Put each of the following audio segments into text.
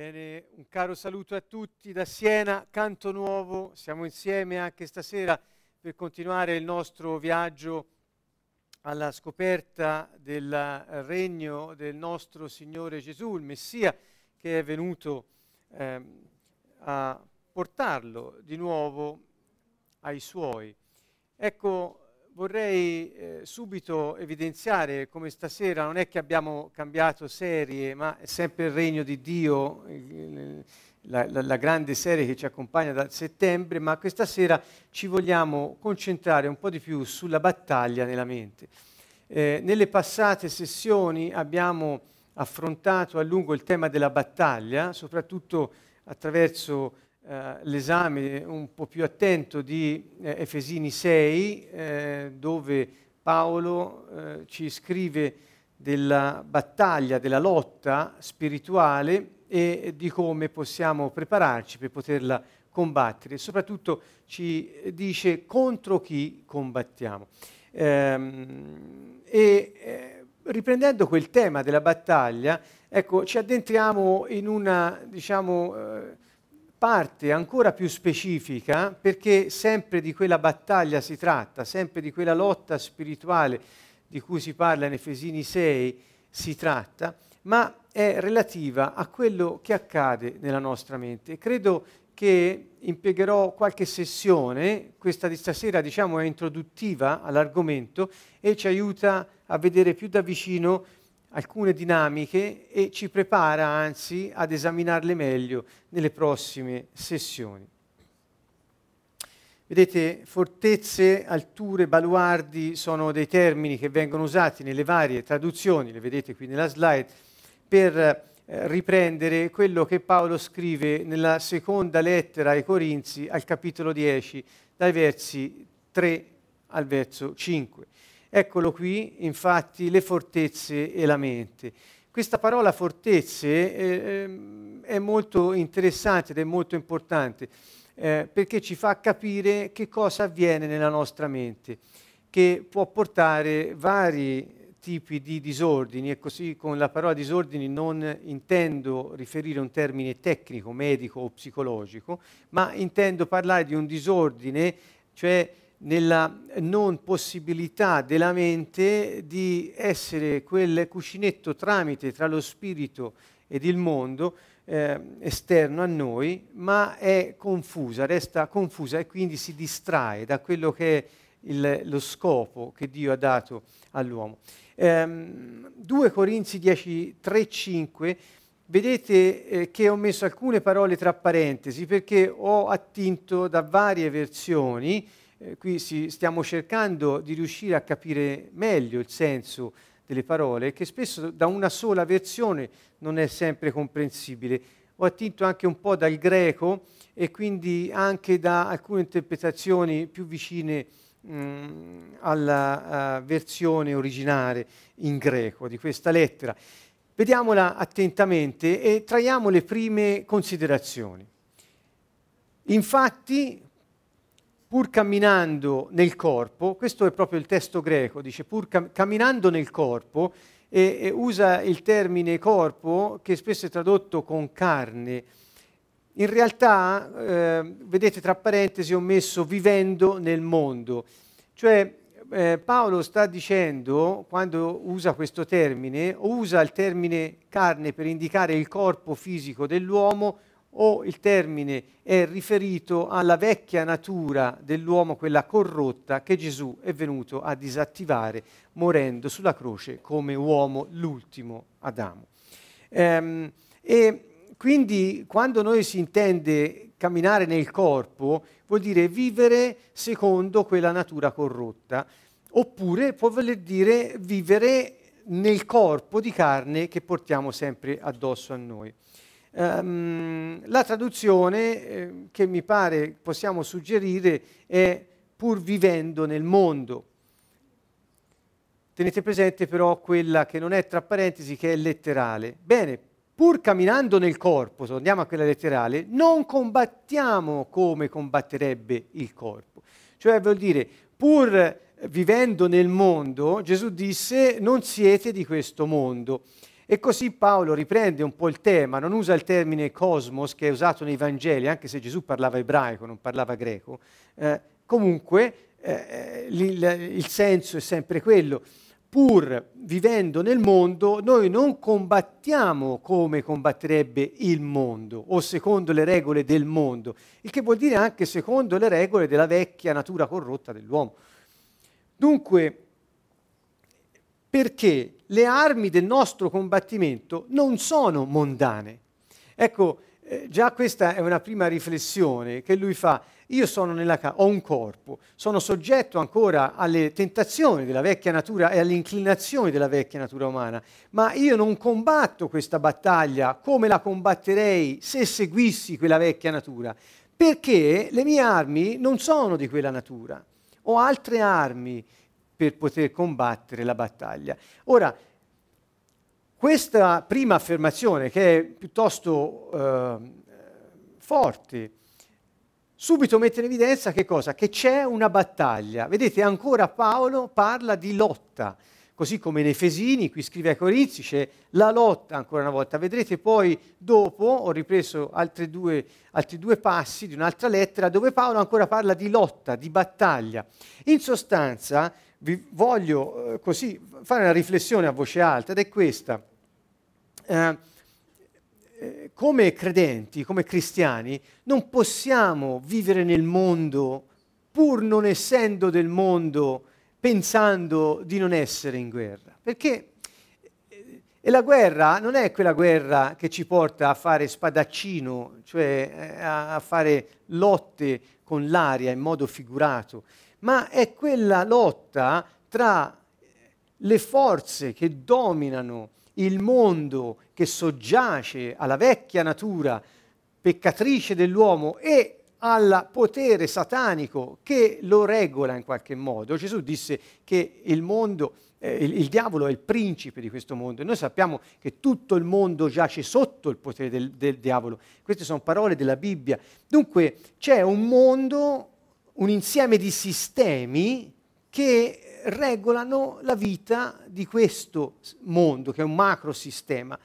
Bene, un caro saluto a tutti da Siena, Canto Nuovo, siamo insieme anche stasera per continuare il nostro viaggio alla scoperta del regno del nostro Signore Gesù, il Messia che è venuto eh, a portarlo di nuovo ai suoi. Ecco, vorrei eh, subito evidenziare come stasera non è che abbiamo cambiato serie, ma è sempre il regno di Dio, la, la, la, grande serie che ci accompagna da settembre, ma questa sera ci vogliamo concentrare un po' di più sulla battaglia nella mente. Eh, nelle passate sessioni abbiamo affrontato a lungo il tema della battaglia, soprattutto attraverso eh, l'esame un po' più attento di eh, Efesini 6, eh, dove Paolo eh, ci scrive della battaglia, della lotta spirituale e di come possiamo prepararci per poterla combattere. Soprattutto ci dice contro chi combattiamo. Ehm, e riprendendo quel tema della battaglia, ecco, ci addentriamo in una, diciamo, eh, parte ancora più specifica perché sempre di quella battaglia si tratta, sempre di quella lotta spirituale di cui si parla in Efesini 6 si tratta, ma è relativa a quello che accade nella nostra mente. Credo che impiegherò qualche sessione, questa di stasera diciamo è introduttiva all'argomento e ci aiuta a vedere più da vicino alcune dinamiche e ci prepara anzi ad esaminarle meglio nelle prossime sessioni. Vedete, fortezze, alture, baluardi sono dei termini che vengono usati nelle varie traduzioni, le vedete qui nella slide, per eh, riprendere quello che Paolo scrive nella seconda lettera ai Corinzi al capitolo 10, dai versi 3 al verso 5. Eccolo qui, infatti, le fortezze e la mente. Questa parola fortezze eh, è molto interessante ed è molto importante eh, perché ci fa capire che cosa avviene nella nostra mente, che può portare vari tipi di disordini e così con la parola disordini non intendo riferire un termine tecnico, medico o psicologico, ma intendo parlare di un disordine, cioè nella non possibilità della mente di essere quel cuscinetto tramite tra lo spirito ed il mondo eh, esterno a noi, ma è confusa, resta confusa e quindi si distrae da quello che è il, lo scopo che Dio ha dato all'uomo. Ehm, 2 Corinzi 10, 3, 5, vedete eh, che ho messo alcune parole tra parentesi perché ho attinto da varie versioni eh, qui si, stiamo cercando di riuscire a capire meglio il senso delle parole, che spesso da una sola versione non è sempre comprensibile. Ho attinto anche un po' dal greco e quindi anche da alcune interpretazioni più vicine mh, alla uh, versione originale in greco di questa lettera. Vediamola attentamente e traiamo le prime considerazioni. Infatti, pur camminando nel corpo, questo è proprio il testo greco, dice pur cam- camminando nel corpo, e, e usa il termine corpo che spesso è tradotto con carne. In realtà, eh, vedete tra parentesi, ho messo vivendo nel mondo. Cioè, eh, Paolo sta dicendo, quando usa questo termine, usa il termine carne per indicare il corpo fisico dell'uomo, o il termine è riferito alla vecchia natura dell'uomo, quella corrotta che Gesù è venuto a disattivare morendo sulla croce come uomo, l'ultimo Adamo. Ehm, e quindi quando noi si intende camminare nel corpo, vuol dire vivere secondo quella natura corrotta, oppure può voler dire vivere nel corpo di carne che portiamo sempre addosso a noi. Um, la traduzione eh, che mi pare possiamo suggerire è pur vivendo nel mondo. Tenete presente però quella che non è tra parentesi, che è letterale. Bene, pur camminando nel corpo, torniamo a quella letterale, non combattiamo come combatterebbe il corpo. Cioè vuol dire, pur vivendo nel mondo, Gesù disse, non siete di questo mondo. E così Paolo riprende un po' il tema, non usa il termine cosmos che è usato nei Vangeli, anche se Gesù parlava ebraico, non parlava greco. Eh, comunque eh, il, il senso è sempre quello pur vivendo nel mondo, noi non combattiamo come combatterebbe il mondo o secondo le regole del mondo, il che vuol dire anche secondo le regole della vecchia natura corrotta dell'uomo. Dunque, perché le armi del nostro combattimento non sono mondane. Ecco, eh, già questa è una prima riflessione che lui fa. Io sono nella casa, ho un corpo, sono soggetto ancora alle tentazioni della vecchia natura e alle inclinazioni della vecchia natura umana, ma io non combatto questa battaglia come la combatterei se seguissi quella vecchia natura, perché le mie armi non sono di quella natura. Ho altre armi per poter combattere la battaglia. Ora, questa prima affermazione, che è piuttosto eh, forte, subito mette in evidenza che cosa? Che c'è una battaglia. Vedete, ancora Paolo parla di lotta, così come in Efesini, qui scrive ai Corinzi, c'è la lotta ancora una volta. Vedrete poi dopo, ho ripreso due, altri due passi di un'altra lettera, dove Paolo ancora parla di lotta, di battaglia. In sostanza, vi voglio eh, così fare una riflessione a voce alta ed è questa. Eh, eh, come credenti, come cristiani, non possiamo vivere nel mondo pur non essendo del mondo pensando di non essere in guerra. Perché eh, e la guerra non è quella guerra che ci porta a fare spadaccino, cioè a fare lotte con l'aria in modo figurato, ma è quella lotta tra le forze che dominano il mondo che soggiace alla vecchia natura peccatrice dell'uomo e al potere satanico che lo regola in qualche modo. Gesù disse che il mondo, eh, il, il, diavolo è il principe di questo mondo e noi sappiamo che tutto il mondo giace sotto il potere del, del diavolo. Queste sono parole della Bibbia. Dunque c'è un mondo un insieme di sistemi che regolano la vita di questo mondo, che è un macrosistema.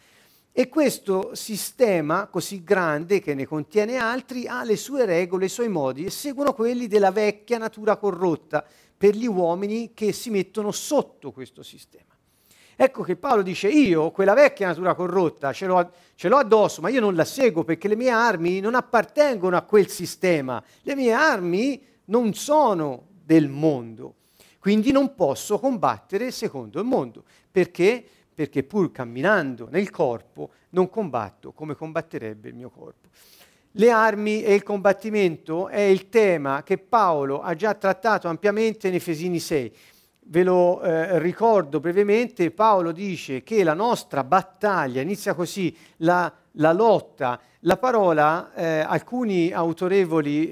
E questo sistema così grande, che ne contiene altri, ha le sue regole, i suoi modi e seguono quelli della vecchia natura corrotta per gli uomini che si mettono sotto questo sistema. Ecco che Paolo dice, io quella vecchia natura corrotta ce l'ho, ce l'ho, addosso, ma io non la seguo perché le mie armi non appartengono a quel sistema. Le mie armi non sono del mondo, quindi non posso combattere secondo il mondo. Perché? Perché pur camminando nel corpo non combatto come combatterebbe il mio corpo. Le armi e il combattimento è il tema che Paolo ha già trattato ampiamente in Efesini 6. Ve lo eh, ricordo brevemente, Paolo dice che la nostra battaglia inizia così, la, la lotta, la parola, eh, alcuni autorevoli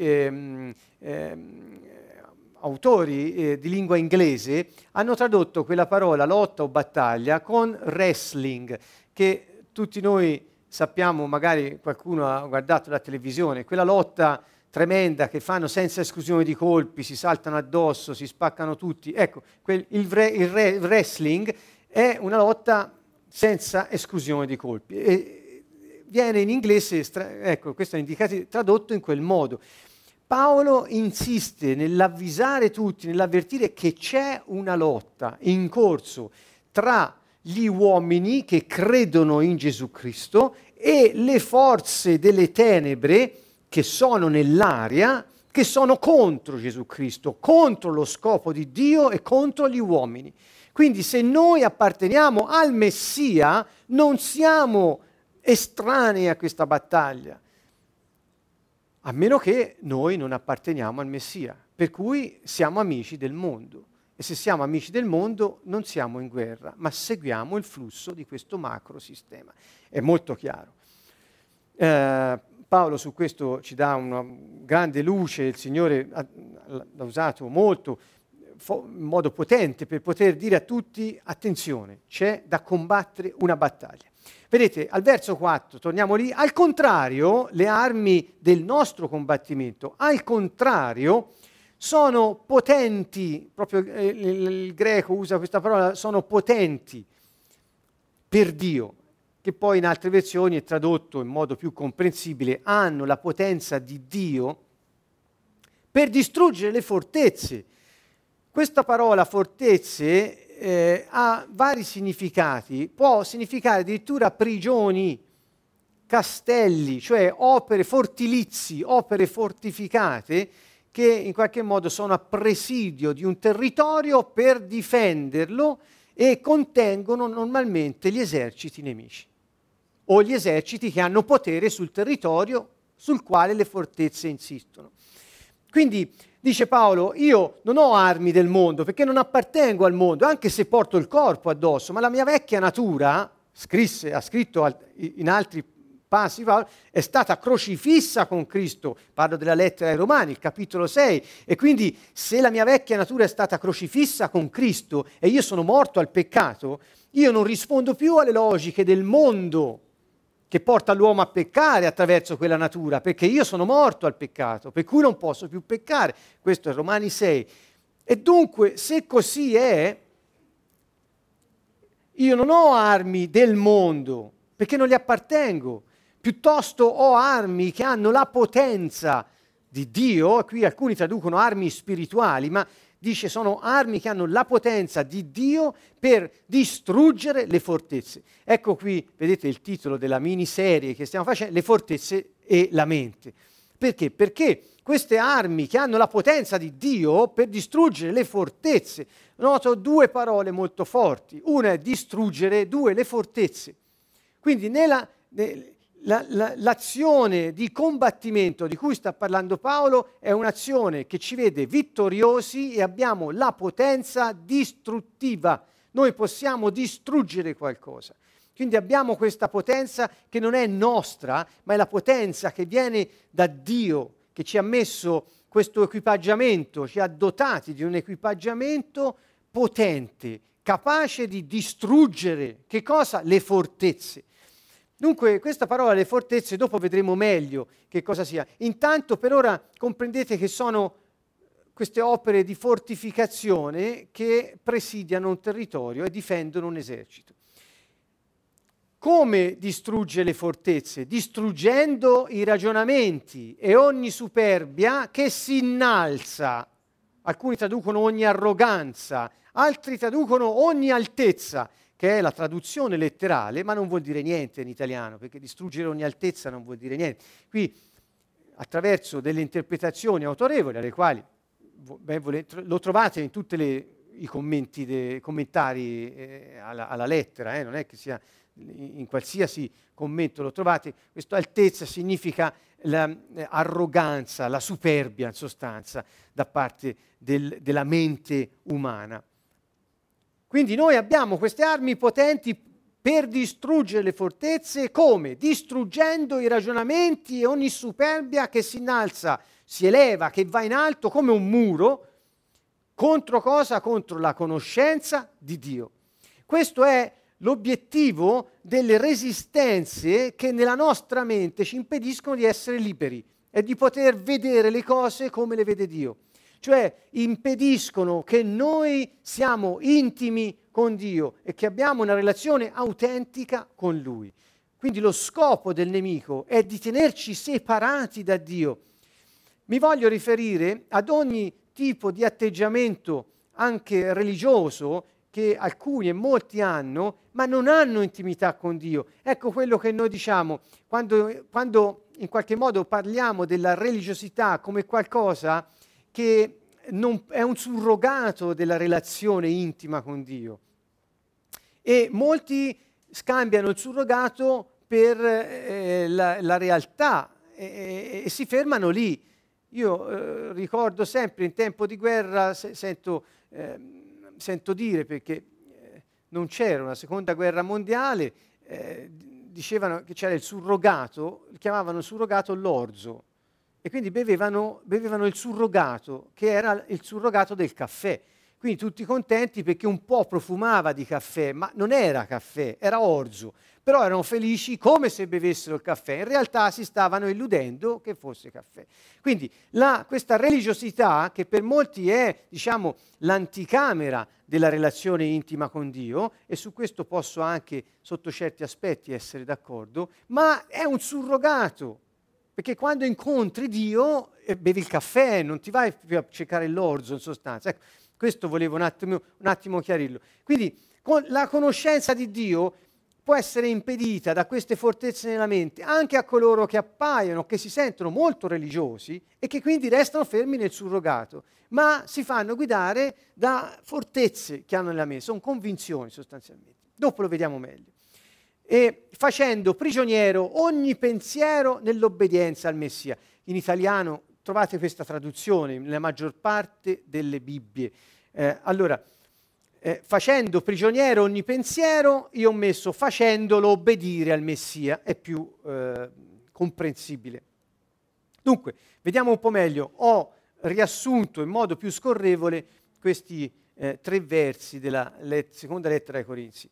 ehm, eh, autori eh, di lingua inglese hanno tradotto quella parola lotta o battaglia con wrestling, che tutti noi sappiamo, magari qualcuno ha guardato la televisione, quella lotta tremenda che fanno senza esclusione di colpi, si saltano addosso, si spaccano tutti. Ecco, quel, il, re, il, re, wrestling è una lotta senza esclusione di colpi. E viene in inglese, ecco, questo è indicato, tradotto in quel modo. Paolo insiste nell'avvisare tutti, nell'avvertire che c'è una lotta in corso tra gli uomini che credono in Gesù Cristo e le forze delle tenebre che sono nell'aria, che sono contro Gesù Cristo, contro lo scopo di Dio e contro gli uomini. Quindi se noi apparteniamo al Messia, non siamo estranei a questa battaglia a meno che noi non apparteniamo al Messia, per cui siamo amici del mondo. E se siamo amici del mondo non siamo in guerra, ma seguiamo il flusso di questo macro sistema. È molto chiaro. Eh, Paolo su questo ci dà una grande luce, il Signore ha, l'ha usato molto in modo potente per poter dire a tutti attenzione, c'è da combattere una battaglia. Vedete, al verso 4, torniamo lì, al contrario, le armi del nostro combattimento, al contrario, sono potenti, proprio il, il, il greco usa questa parola, sono potenti per Dio. che poi in altre versioni è tradotto in modo più comprensibile, hanno la potenza di Dio per distruggere le fortezze. Questa parola fortezze eh, ha vari significati, può significare addirittura prigioni, castelli, cioè opere fortilizi, opere fortificate che in qualche modo sono a presidio di un territorio per difenderlo e contengono normalmente gli eserciti nemici o gli eserciti che hanno potere sul territorio sul quale le fortezze insistono. Quindi dice Paolo, io non ho armi del mondo perché non appartengo al mondo, anche se porto il corpo addosso, ma la mia vecchia natura, scrisse, ha scritto in altri passi Paolo, è stata crocifissa con Cristo, parlo della lettera ai Romani, il capitolo 6, e quindi se la mia vecchia natura è stata crocifissa con Cristo e io sono morto al peccato, io non rispondo più alle logiche del mondo che porta l'uomo a peccare attraverso quella natura, perché io sono morto al peccato, per cui non posso più peccare. Questo è Romani 6. E dunque, se così è, io non ho armi del mondo, perché non gli appartengo, piuttosto ho armi che hanno la potenza di Dio, qui alcuni traducono armi spirituali, ma dice sono armi che hanno la potenza di Dio per distruggere le fortezze. Ecco qui, vedete il titolo della miniserie che stiamo facendo, Le fortezze e la mente. Perché? Perché queste armi che hanno la potenza di Dio per distruggere le fortezze, noto due parole molto forti. Una è distruggere, due le fortezze. Quindi nella, la, la, l'azione di combattimento di cui sta parlando Paolo è un'azione che ci vede vittoriosi e abbiamo la potenza distruttiva. Noi possiamo distruggere qualcosa. Quindi abbiamo questa potenza che non è nostra, ma è la potenza che viene da Dio, che ci ha messo questo equipaggiamento, ci ha dotati di un equipaggiamento potente, capace di distruggere che cosa? Le fortezze. Dunque, questa parola le fortezze, dopo vedremo meglio che cosa sia. Intanto, per ora, comprendete che sono queste opere di fortificazione che presidiano un territorio e difendono un esercito. Come distrugge le fortezze? Distruggendo i ragionamenti e ogni superbia che si innalza. Alcuni traducono ogni arroganza, altri traducono ogni altezza che è la traduzione letterale, ma non vuol dire niente in italiano, perché distruggere ogni altezza non vuol dire niente. Qui, attraverso delle interpretazioni autorevoli, alle quali beh, lo trovate in tutti i commenti de, commentari eh, alla, alla, lettera, eh, non è che sia in qualsiasi commento lo trovate, questa altezza significa l'arroganza, la, la superbia in sostanza da parte del, della mente umana. Quindi noi abbiamo queste armi potenti per distruggere le fortezze come? Distruggendo i ragionamenti e ogni superbia che si innalza, si eleva, che va in alto come un muro, contro cosa? Contro la conoscenza di Dio. Questo è l'obiettivo delle resistenze che nella nostra mente ci impediscono di essere liberi e di poter vedere le cose come le vede Dio cioè impediscono che noi siamo intimi con Dio e che abbiamo una relazione autentica con Lui. Quindi lo scopo del nemico è di tenerci separati da Dio. Mi voglio riferire ad ogni tipo di atteggiamento, anche religioso, che alcuni e molti hanno, ma non hanno intimità con Dio. Ecco quello che noi diciamo quando, quando in qualche modo parliamo della religiosità come qualcosa che non, è un surrogato della relazione intima con Dio. E molti scambiano il surrogato per eh, la, la, realtà e, e, si fermano lì. Io eh, ricordo sempre in tempo di guerra, se, sento, eh, sento, dire perché eh, non c'era una seconda guerra mondiale, eh, dicevano che c'era il surrogato, chiamavano surrogato l'orzo e quindi bevevano, bevevano il surrogato, che era il surrogato del caffè. Quindi tutti contenti perché un po' profumava di caffè, ma non era caffè, era orzo. Però erano felici come se bevessero il caffè. In realtà si stavano illudendo che fosse caffè. Quindi la, questa religiosità, che per molti è, diciamo, l'anticamera della relazione intima con Dio, e su questo posso anche, sotto certi aspetti, essere d'accordo, ma è un surrogato. Perché quando incontri Dio, eh, bevi il caffè, non ti vai più a cercare l'orzo in sostanza. Ecco, questo volevo un attimo, un attimo chiarirlo. Quindi con la conoscenza di Dio può essere impedita da queste fortezze nella mente anche a coloro che appaiono, che si sentono molto religiosi e che quindi restano fermi nel surrogato, ma si fanno guidare da fortezze che hanno nella mente, sono convinzioni sostanzialmente. Dopo lo vediamo meglio. E facendo prigioniero ogni pensiero nell'obbedienza al Messia. In italiano trovate questa traduzione nella maggior parte delle Bibbie. Eh, allora, eh, facendo prigioniero ogni pensiero, io ho messo facendolo obbedire al Messia, è più eh, comprensibile. Dunque, vediamo un po' meglio. Ho riassunto in modo più scorrevole questi eh, tre versi della let- seconda lettera ai Corinzi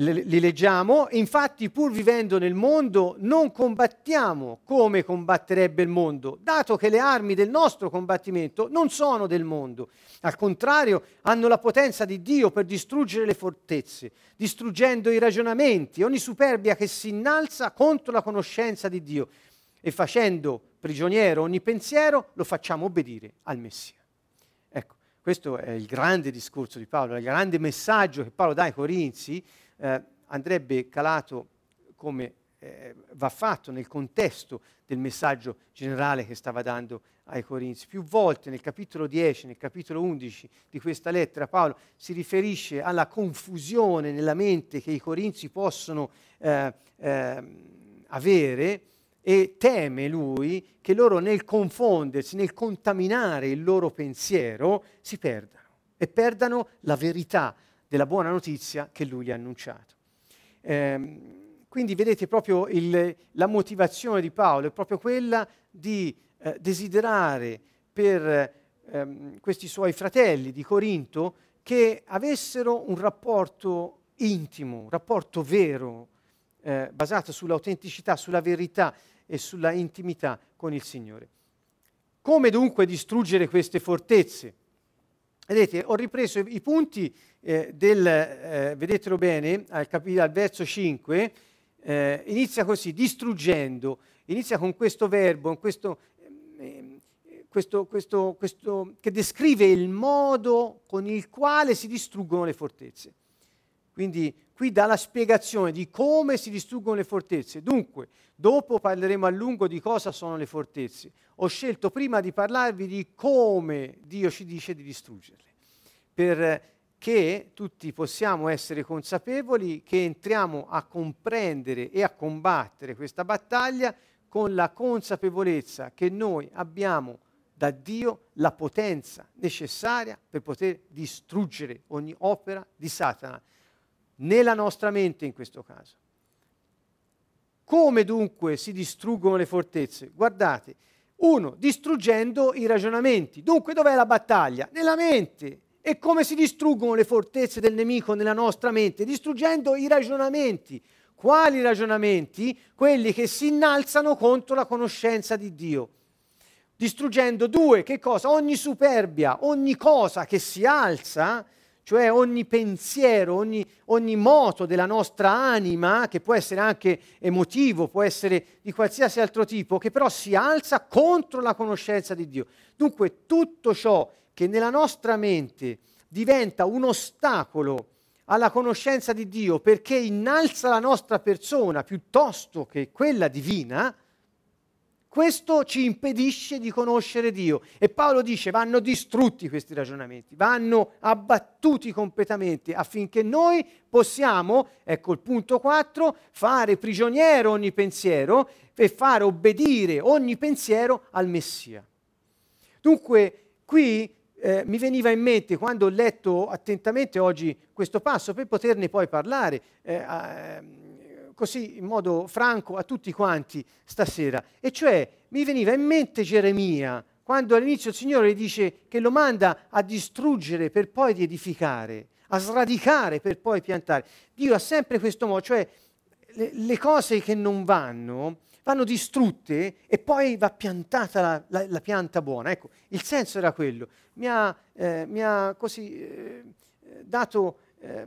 li leggiamo, infatti pur vivendo nel mondo non combattiamo come combatterebbe il mondo, dato che le armi del nostro combattimento non sono del mondo, al contrario hanno la potenza di Dio per distruggere le fortezze, distruggendo i ragionamenti, ogni superbia che si innalza contro la conoscenza di Dio. E facendo prigioniero ogni pensiero lo facciamo obbedire al Messia. Ecco, questo è il grande discorso di Paolo, il grande messaggio che Paolo dà ai Corinzi eh, andrebbe calato come eh, va fatto nel contesto del messaggio generale che stava dando ai Corinzi. Più volte nel capitolo 10, nel capitolo 11 di questa lettera Paolo si riferisce alla confusione nella mente che i Corinzi possono eh, eh, avere e teme lui che loro nel confondersi, nel contaminare il loro pensiero, si perdano e perdano la verità della buona notizia che lui ha annunciato. Eh, quindi vedete proprio il, la motivazione di Paolo è proprio quella di eh, desiderare per ehm, questi suoi fratelli di Corinto che avessero un rapporto intimo, un rapporto vero, eh, basato sull'autenticità, sulla verità e sulla intimità con il Signore. Come dunque distruggere queste fortezze? Vedete, ho ripreso i punti eh, del, eh, vedetelo bene, al, capitolo, al verso 5, eh, inizia così, distruggendo, inizia con questo verbo, questo, ehm, questo, questo, questo, che descrive il modo con il quale si distruggono le fortezze. Quindi qui dà la spiegazione di come si distruggono le fortezze. Dunque, dopo parleremo a lungo di cosa sono le fortezze. Ho scelto prima di parlarvi di come Dio ci dice di distruggerle, perché tutti possiamo essere consapevoli che entriamo a comprendere e a combattere questa battaglia con la consapevolezza che noi abbiamo da Dio la potenza necessaria per poter distruggere ogni opera di Satana, nella nostra mente in questo caso. Come dunque si distruggono le fortezze? Guardate, uno, distruggendo i ragionamenti. Dunque dov'è la battaglia? Nella mente. E come si distruggono le fortezze del nemico nella nostra mente? Distruggendo i ragionamenti. Quali ragionamenti? Quelli che si innalzano contro la conoscenza di Dio. Distruggendo due, che cosa? Ogni superbia, ogni cosa che si alza cioè ogni pensiero, ogni, ogni, moto della nostra anima, che può essere anche emotivo, può essere di qualsiasi altro tipo, che però si alza contro la conoscenza di Dio. Dunque tutto ciò che nella nostra mente diventa un ostacolo alla conoscenza di Dio perché innalza la nostra persona piuttosto che quella divina, questo ci impedisce di conoscere Dio. E Paolo dice vanno distrutti questi ragionamenti, vanno abbattuti completamente affinché noi possiamo, ecco il punto 4, fare prigioniero ogni pensiero e fare obbedire ogni pensiero al Messia. Dunque qui eh, mi veniva in mente quando ho letto attentamente oggi questo passo per poterne poi parlare. Eh, eh, così in modo franco a tutti quanti stasera, e cioè mi veniva in mente Geremia quando all'inizio il Signore dice che lo manda a distruggere per poi riedificare, a sradicare per poi piantare. Dio ha sempre questo modo, cioè le, le cose che non vanno vanno distrutte e poi va piantata la, la, la pianta buona. Ecco, il senso era quello. Mi ha, eh, mi ha così eh, dato eh,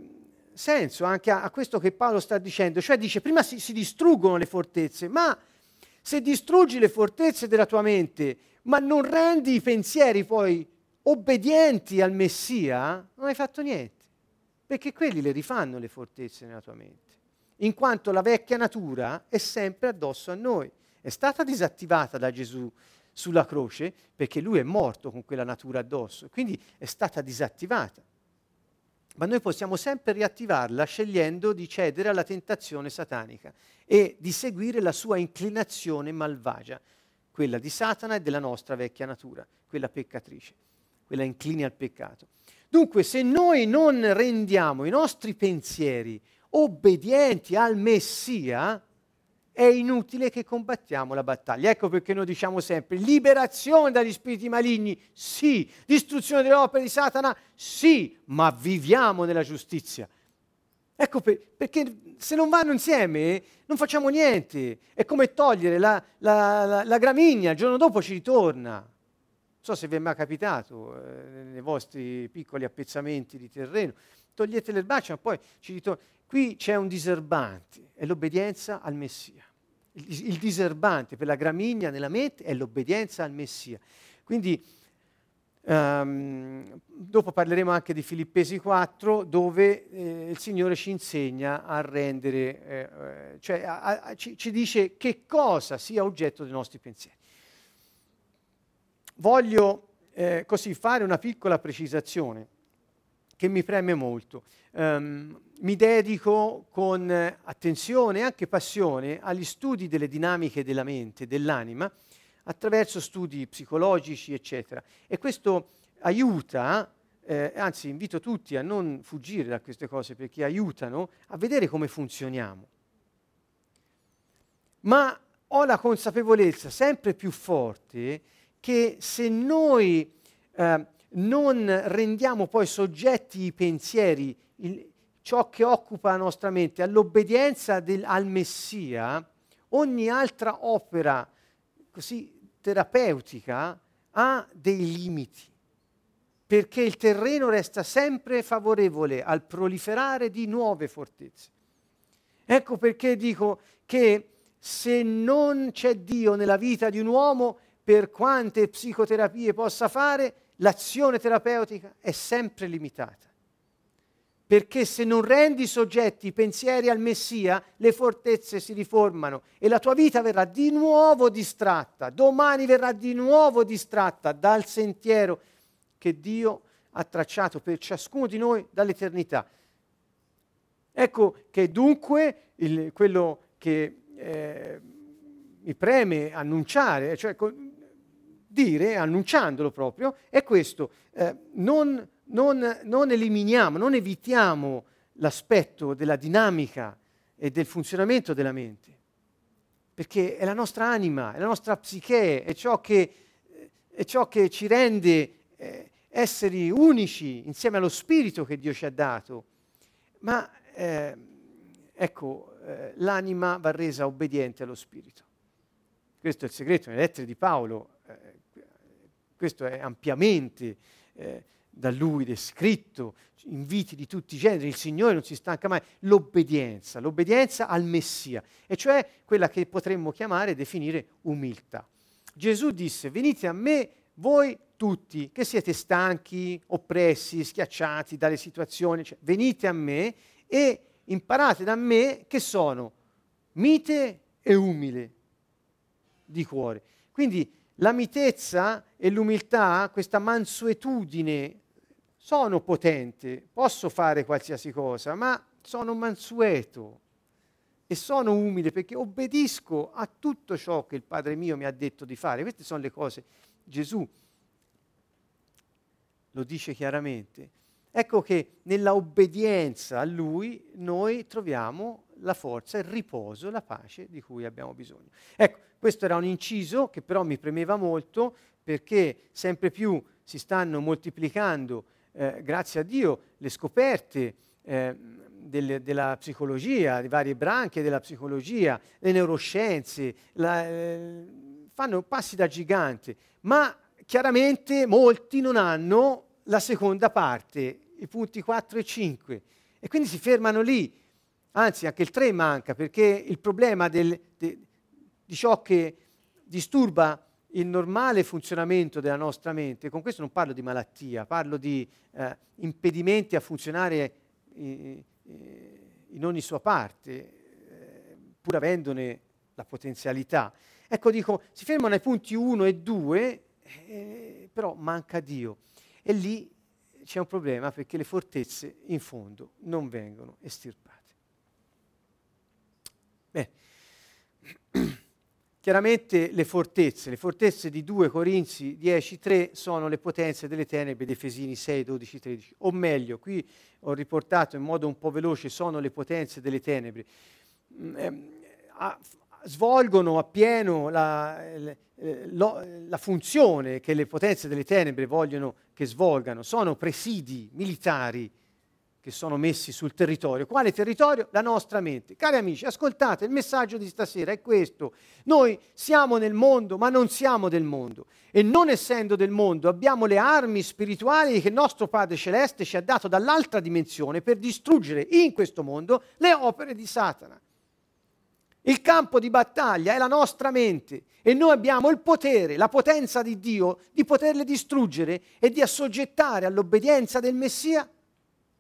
senso anche a, a, questo che Paolo sta dicendo. Cioè dice, prima si, si distruggono le fortezze, ma se distruggi le fortezze della tua mente, ma non rendi i pensieri poi obbedienti al Messia, non hai fatto niente. Perché quelli le rifanno le fortezze nella tua mente in quanto la vecchia natura è sempre addosso a noi. È stata disattivata da Gesù sulla croce perché lui è morto con quella natura addosso, quindi è stata disattivata. Ma noi possiamo sempre riattivarla scegliendo di cedere alla tentazione satanica e di seguire la sua inclinazione malvagia, quella di Satana e della nostra vecchia natura, quella peccatrice, quella incline al peccato. Dunque, se noi non rendiamo i nostri pensieri obbedienti al Messia, è inutile che combattiamo la battaglia. Ecco perché noi diciamo sempre liberazione dagli spiriti maligni, sì, distruzione delle opere di Satana, sì, ma viviamo nella giustizia. Ecco per, perché se non vanno insieme non facciamo niente. È come togliere la, la, la, la gramigna, il giorno dopo ci ritorna. Non so se vi è mai capitato eh, nei vostri piccoli appezzamenti di terreno. Togliete l'erbaccia, ma poi ci ritorna. Qui c'è un diserbante, è l'obbedienza al Messia. Il, il diserbante per la gramigna nella mente è l'obbedienza al Messia. Quindi um, dopo parleremo anche di Filippesi 4 dove eh, il Signore ci insegna a rendere, eh, eh, cioè a, a, ci, ci dice che cosa sia oggetto dei nostri pensieri. Voglio eh, così fare una piccola precisazione che mi preme molto. Um, mi dedico con attenzione e anche passione agli studi delle dinamiche della mente, dell'anima, attraverso studi psicologici, eccetera. E questo aiuta, eh, anzi invito tutti a non fuggire da queste cose perché aiutano a vedere come funzioniamo. Ma ho la consapevolezza sempre più forte che se noi eh, non rendiamo poi soggetti i pensieri, il, ciò che occupa la nostra mente, all'obbedienza del, al Messia, ogni altra opera così terapeutica ha dei limiti, perché il terreno resta sempre favorevole al proliferare di nuove fortezze. Ecco perché dico che se non c'è Dio nella vita di un uomo, per quante psicoterapie possa fare, l'azione terapeutica è sempre limitata. Perché se non rendi soggetti i pensieri al Messia, le fortezze si riformano e la tua vita verrà di nuovo distratta, domani verrà di nuovo distratta dal sentiero che Dio ha tracciato per ciascuno di noi dall'eternità. Ecco che dunque il, quello che eh, mi preme annunciare, cioè dire, annunciandolo proprio, è questo. Eh, non, non, non eliminiamo, non evitiamo l'aspetto della dinamica e del funzionamento della mente, perché è la nostra anima, è la nostra psiche, è ciò che, è ciò che ci rende eh, esseri unici insieme allo spirito che Dio ci ha dato. Ma eh, ecco, eh, l'anima va resa obbediente allo spirito. Questo è il segreto nelle lettere di Paolo questo è ampiamente eh, da lui descritto, inviti di tutti i generi, il Signore non si stanca mai, l'obbedienza, l'obbedienza al Messia, e cioè quella che potremmo chiamare e definire umiltà. Gesù disse, venite a me voi tutti che siete stanchi, oppressi, schiacciati dalle situazioni, cioè, venite a me e imparate da me che sono mite e umile di cuore. Quindi la mitezza e l'umiltà, questa mansuetudine, sono potente, posso fare qualsiasi cosa, ma sono mansueto e sono umile perché obbedisco a tutto ciò che il Padre mio mi ha detto di fare. Queste sono le cose. Gesù lo dice chiaramente. Ecco che nella obbedienza a Lui noi troviamo la forza, il riposo, la pace di cui abbiamo bisogno. Ecco, questo era un inciso che però mi premeva molto perché sempre più si stanno moltiplicando, eh, grazie a Dio, le scoperte eh, del, della psicologia, le varie branche della psicologia, le neuroscienze, la, eh, fanno passi da gigante, ma chiaramente molti non hanno la seconda parte, i punti 4 e 5, e quindi si fermano lì. Anzi, anche il 3 manca, perché il problema del, de, di ciò che disturba il normale funzionamento della nostra mente, con questo non parlo di malattia, parlo di eh, impedimenti a funzionare in, in ogni sua parte, eh, pur avendone la potenzialità. Ecco, dico, si fermano ai punti 1 e 2, eh, però manca Dio. E lì c'è un problema perché le fortezze in fondo non vengono estirpate. Beh, chiaramente le fortezze, le fortezze di 2 Corinzi 10, 3 sono le potenze delle tenebre di Efesini 6, 12, 13, o meglio, qui ho riportato in modo un po' veloce, sono le potenze delle tenebre. Mm, eh, a, svolgono appieno la, eh, lo, la funzione che le potenze delle tenebre vogliono che svolgano, sono presidi militari che sono messi sul territorio. Quale territorio? La nostra mente. Cari amici, ascoltate, il messaggio di stasera è questo. Noi siamo nel mondo, ma non siamo del mondo. E non essendo del mondo, abbiamo le armi spirituali che il nostro Padre Celeste ci ha dato dall'altra dimensione per distruggere in questo mondo le opere di Satana. Il campo di battaglia è la nostra mente e noi abbiamo il potere, la potenza di Dio di poterle distruggere e di assoggettare all'obbedienza del Messia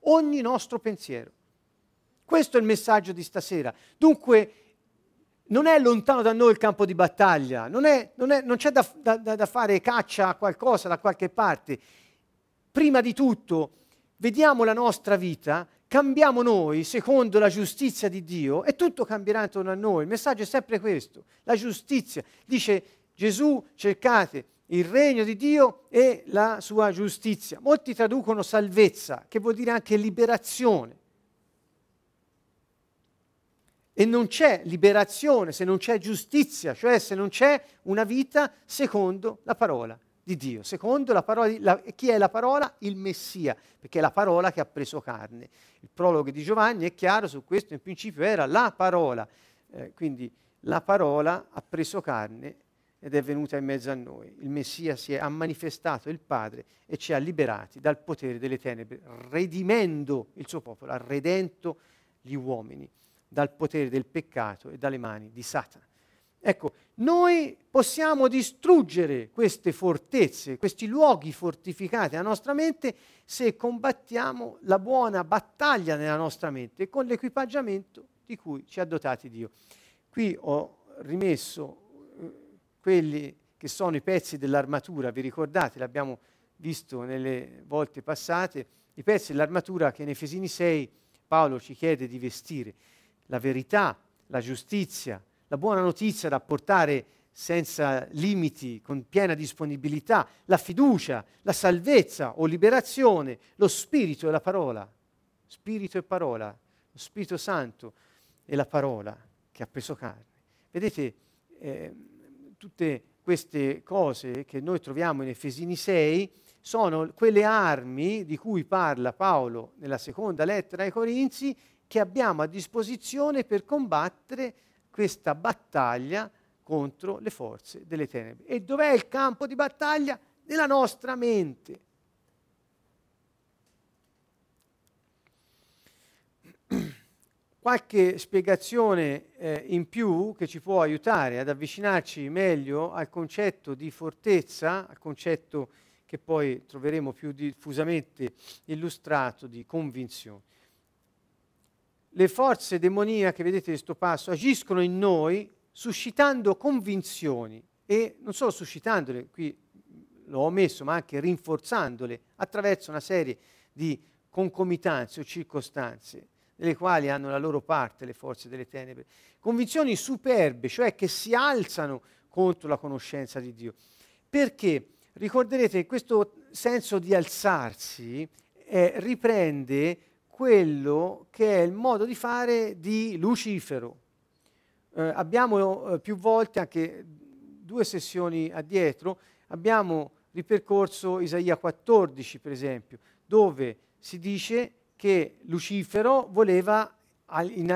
ogni nostro pensiero. Questo è il messaggio di stasera. Dunque, non è lontano da noi il campo di battaglia, non, è, non, è, non c'è da, da, da fare caccia a qualcosa da qualche parte. Prima di tutto, vediamo la nostra vita, cambiamo noi secondo la giustizia di Dio e tutto cambierà intorno a noi. Il messaggio è sempre questo, la giustizia. Dice Gesù, cercate il regno di Dio e la sua giustizia. Molti traducono salvezza, che vuol dire anche liberazione. E non c'è liberazione se non c'è giustizia, cioè se non c'è una vita secondo la parola di Dio, secondo la parola di, la, chi è la parola? Il Messia, perché è la parola che ha preso carne. Il prologo di Giovanni è chiaro su questo, in principio era la parola, eh, quindi la parola ha preso carne ed è venuta in mezzo a noi. Il Messia si è, manifestato il Padre e ci ha liberati dal potere delle tenebre, redimendo il suo popolo, ha redento gli uomini dal potere del peccato e dalle mani di Satana. Ecco, noi possiamo distruggere queste fortezze, questi luoghi fortificati nella nostra mente se combattiamo la buona battaglia nella nostra mente con l'equipaggiamento di cui ci ha dotati Dio. Qui ho rimesso quelli che sono i pezzi dell'armatura, vi ricordate, l'abbiamo visto nelle volte passate, i pezzi dell'armatura che in Efesini 6 Paolo ci chiede di vestire, la verità, la giustizia, la buona notizia da portare senza limiti, con piena disponibilità, la fiducia, la salvezza o liberazione, lo spirito e la parola, spirito e parola, lo Spirito Santo e la parola che ha preso carne. Vedete, eh, tutte queste cose che noi troviamo in Efesini 6 sono quelle armi di cui parla Paolo nella seconda lettera ai Corinzi che abbiamo a disposizione per combattere questa battaglia contro le forze delle tenebre. E dov'è il campo di battaglia? Nella nostra mente. Qualche spiegazione eh, in più che ci può aiutare ad avvicinarci meglio al concetto di fortezza, al concetto che poi troveremo più diffusamente illustrato di convinzione. Le forze demoniache, vedete questo passo, agiscono in noi suscitando convinzioni e non solo suscitandole, qui l'ho omesso, ma anche rinforzandole attraverso una serie di concomitanze o circostanze nelle quali hanno la loro parte le forze delle tenebre. Convinzioni superbe, cioè che si alzano contro la conoscenza di Dio. Perché? Ricorderete che questo senso di alzarsi eh, riprende quello che è il modo di fare di Lucifero. Eh, abbiamo eh, più volte, anche due sessioni addietro, abbiamo ripercorso Isaia 14, per esempio, dove si dice che Lucifero voleva,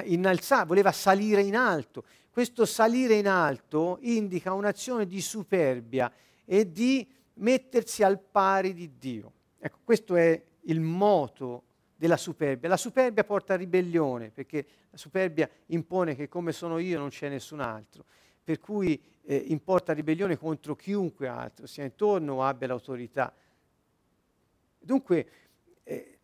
innalzare, voleva salire in alto. Questo salire in alto indica un'azione di superbia e di mettersi al pari di Dio. Ecco, questo è il moto della superbia. La superbia porta a ribellione, perché la superbia impone che come sono io non c'è nessun altro, per cui eh, importa ribellione contro chiunque altro sia intorno o abbia l'autorità. Dunque, eh,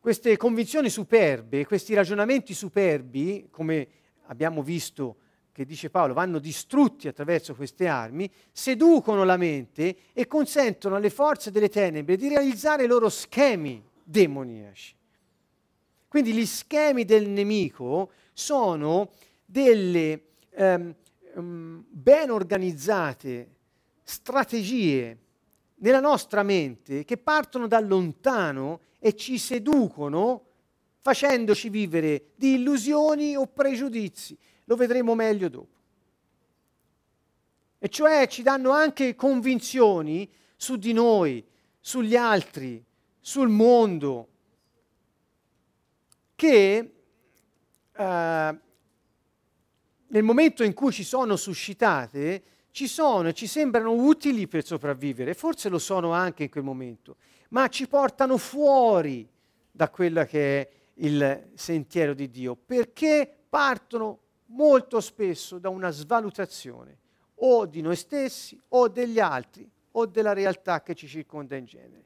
queste convinzioni superbe, questi ragionamenti superbi, come abbiamo visto che dice Paolo, vanno distrutti attraverso queste armi, seducono la mente e consentono alle forze delle tenebre di realizzare i loro schemi demoniaci. Quindi gli schemi del nemico sono delle ehm, um, ben organizzate strategie nella nostra mente che partono da lontano e ci seducono facendoci vivere di illusioni o pregiudizi. Lo vedremo meglio dopo. E cioè ci danno anche convinzioni su di noi, sugli altri, sul mondo, che eh, nel momento in cui ci sono suscitate, ci sono e ci sembrano utili per sopravvivere, forse lo sono anche in quel momento, ma ci portano fuori da quello che è il sentiero di Dio, perché partono molto spesso da una svalutazione o di noi stessi o degli altri o della realtà che ci circonda in genere.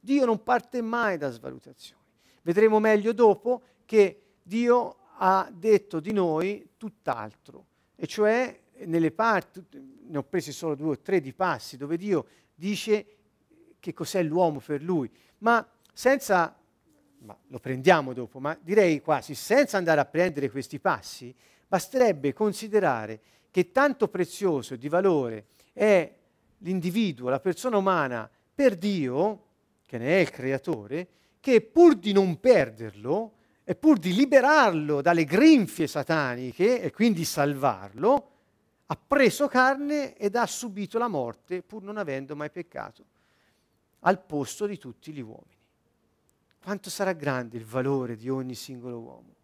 Dio non parte mai da svalutazioni. Vedremo meglio dopo che Dio ha detto di noi tutt'altro, e cioè nelle parti, ne ho presi solo due o tre di passi, dove Dio dice che cos'è l'uomo per lui, ma senza, ma lo prendiamo dopo, ma direi quasi senza andare a prendere questi passi, basterebbe considerare che tanto prezioso e di valore è l'individuo, la persona umana per Dio, che ne è il creatore, che pur di non perderlo, e pur di liberarlo dalle grinfie sataniche e quindi salvarlo, ha preso carne ed ha subito la morte pur non avendo mai peccato, al posto di tutti gli uomini. Quanto sarà grande il valore di ogni singolo uomo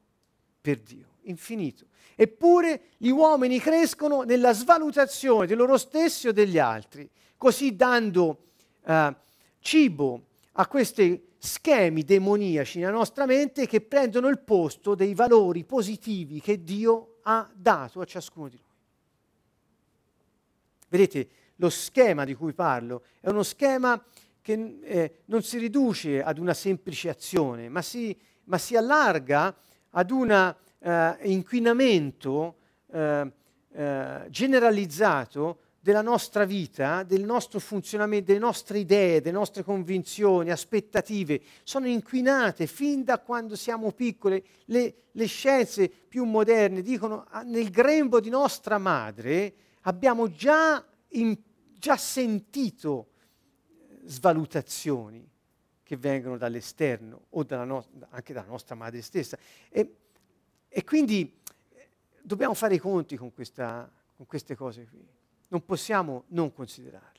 per Dio? Infinito. Eppure gli uomini crescono nella svalutazione di loro stessi o degli altri, così dando uh, cibo a queste schemi demoniaci nella nostra mente che prendono il posto dei valori positivi che Dio ha dato a ciascuno di noi. Vedete, lo schema di cui parlo è uno schema che eh, non si riduce ad una semplice azione, ma si, ma si allarga ad un eh, inquinamento eh, eh generalizzato della nostra vita, del nostro funzionamento, delle nostre idee, delle nostre convinzioni, aspettative, sono inquinate fin da quando siamo piccoli. Le, le scienze più moderne dicono ah, nel grembo di nostra madre abbiamo già, in, già sentito svalutazioni che vengono dall'esterno o dalla no- anche dalla nostra madre stessa. E, e quindi eh, dobbiamo fare i conti con, questa, con queste cose qui non possiamo non considerarle.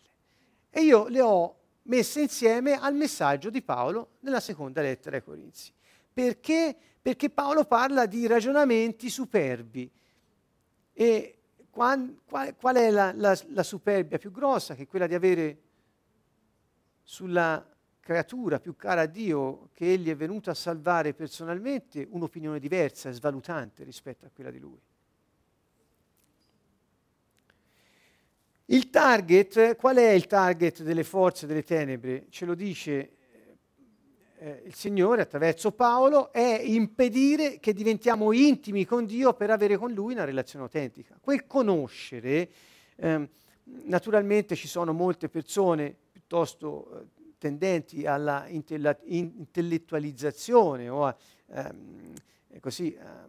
E io le ho messe insieme al messaggio di Paolo nella seconda lettera ai Corinzi. Perché? Perché Paolo parla di ragionamenti superbi. E qual, qual, qual è la, la, la superbia più grossa? Che è quella di avere sulla creatura più cara a Dio che egli è venuto a salvare personalmente un'opinione diversa e svalutante rispetto a quella di lui. Il target, qual è il target delle forze delle tenebre? Ce lo dice eh, il Signore attraverso Paolo, è impedire che diventiamo intimi con Dio per avere con Lui una relazione autentica. Quel conoscere, eh, naturalmente ci sono molte persone piuttosto eh, tendenti alla intella- intellettualizzazione o a, ehm, così, ehm,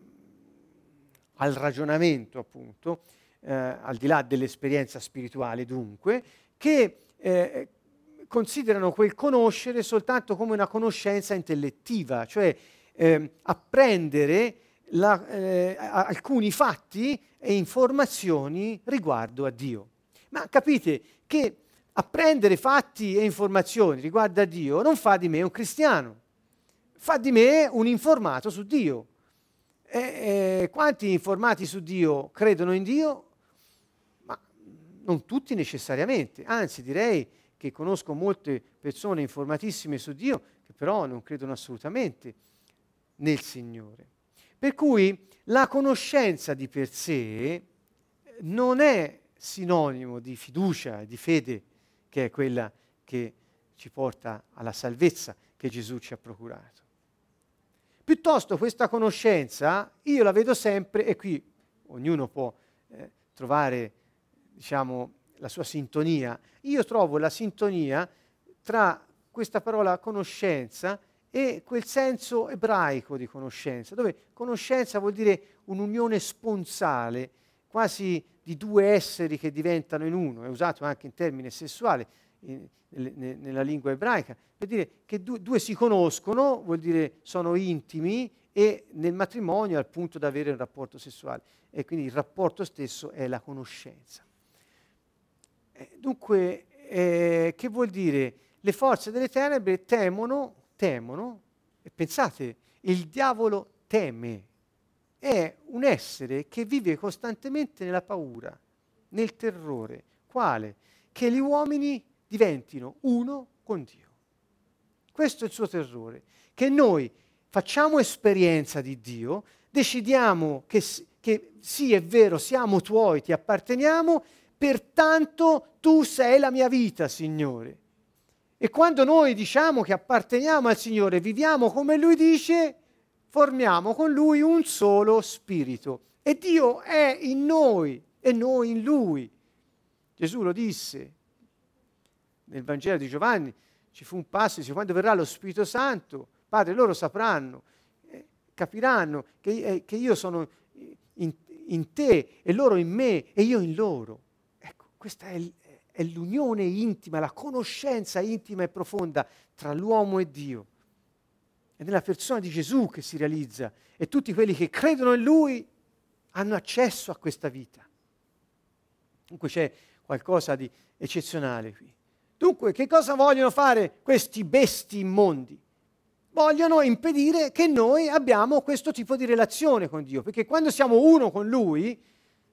al ragionamento appunto, eh, al di là dell'esperienza spirituale dunque, che eh, considerano quel conoscere soltanto come una conoscenza intellettiva, cioè eh, apprendere la, eh, alcuni fatti e informazioni riguardo a Dio. Ma capite che apprendere fatti e informazioni riguardo a Dio non fa di me un cristiano, fa di me un informato su Dio. E, e, quanti informati su Dio credono in Dio? Ma non tutti necessariamente, anzi direi che conosco molte persone informatissime su Dio che però non credono assolutamente nel Signore. Per cui la conoscenza di per sé non è sinonimo di fiducia, di fede, che è quella che ci porta alla salvezza che Gesù ci ha procurato. Piuttosto questa conoscenza io la vedo sempre, e qui ognuno può eh, trovare diciamo, la sua sintonia, io trovo la sintonia tra questa parola conoscenza e quel senso ebraico di conoscenza, dove conoscenza vuol dire un'unione sponsale, quasi di due esseri che diventano in uno, è usato anche in termine sessuale in, nel, nella lingua ebraica, per dire che due, due si conoscono, vuol dire sono intimi e nel matrimonio al punto da avere un rapporto sessuale e quindi il rapporto stesso è la conoscenza. Dunque, eh, che vuol dire? Le forze delle tenebre temono, temono, e pensate, il diavolo teme, è un essere che vive costantemente nella paura, nel terrore. Quale? Che gli uomini diventino uno con Dio. Questo è il suo terrore, che noi facciamo esperienza di Dio, decidiamo che, che sì è vero, siamo tuoi, ti apparteniamo, pertanto tu sei la mia vita, Signore. E quando noi diciamo che apparteniamo al Signore, viviamo come Lui dice, formiamo con Lui un solo spirito. E Dio è in noi e noi in Lui. Gesù lo disse nel Vangelo di Giovanni, ci fu un passo, dice, quando verrà lo Spirito Santo, Padre, loro sapranno, eh, capiranno che, eh, che, io sono in, in te e loro in me e io in loro. Questa è, è l'unione intima, la conoscenza intima e profonda tra l'uomo e Dio. È nella persona di Gesù che si realizza e tutti quelli che credono in Lui hanno accesso a questa vita. Dunque c'è qualcosa di eccezionale qui. Dunque, che cosa vogliono fare questi besti immondi? Vogliono impedire che noi abbiamo questo tipo di relazione con Dio, perché quando siamo uno con Lui,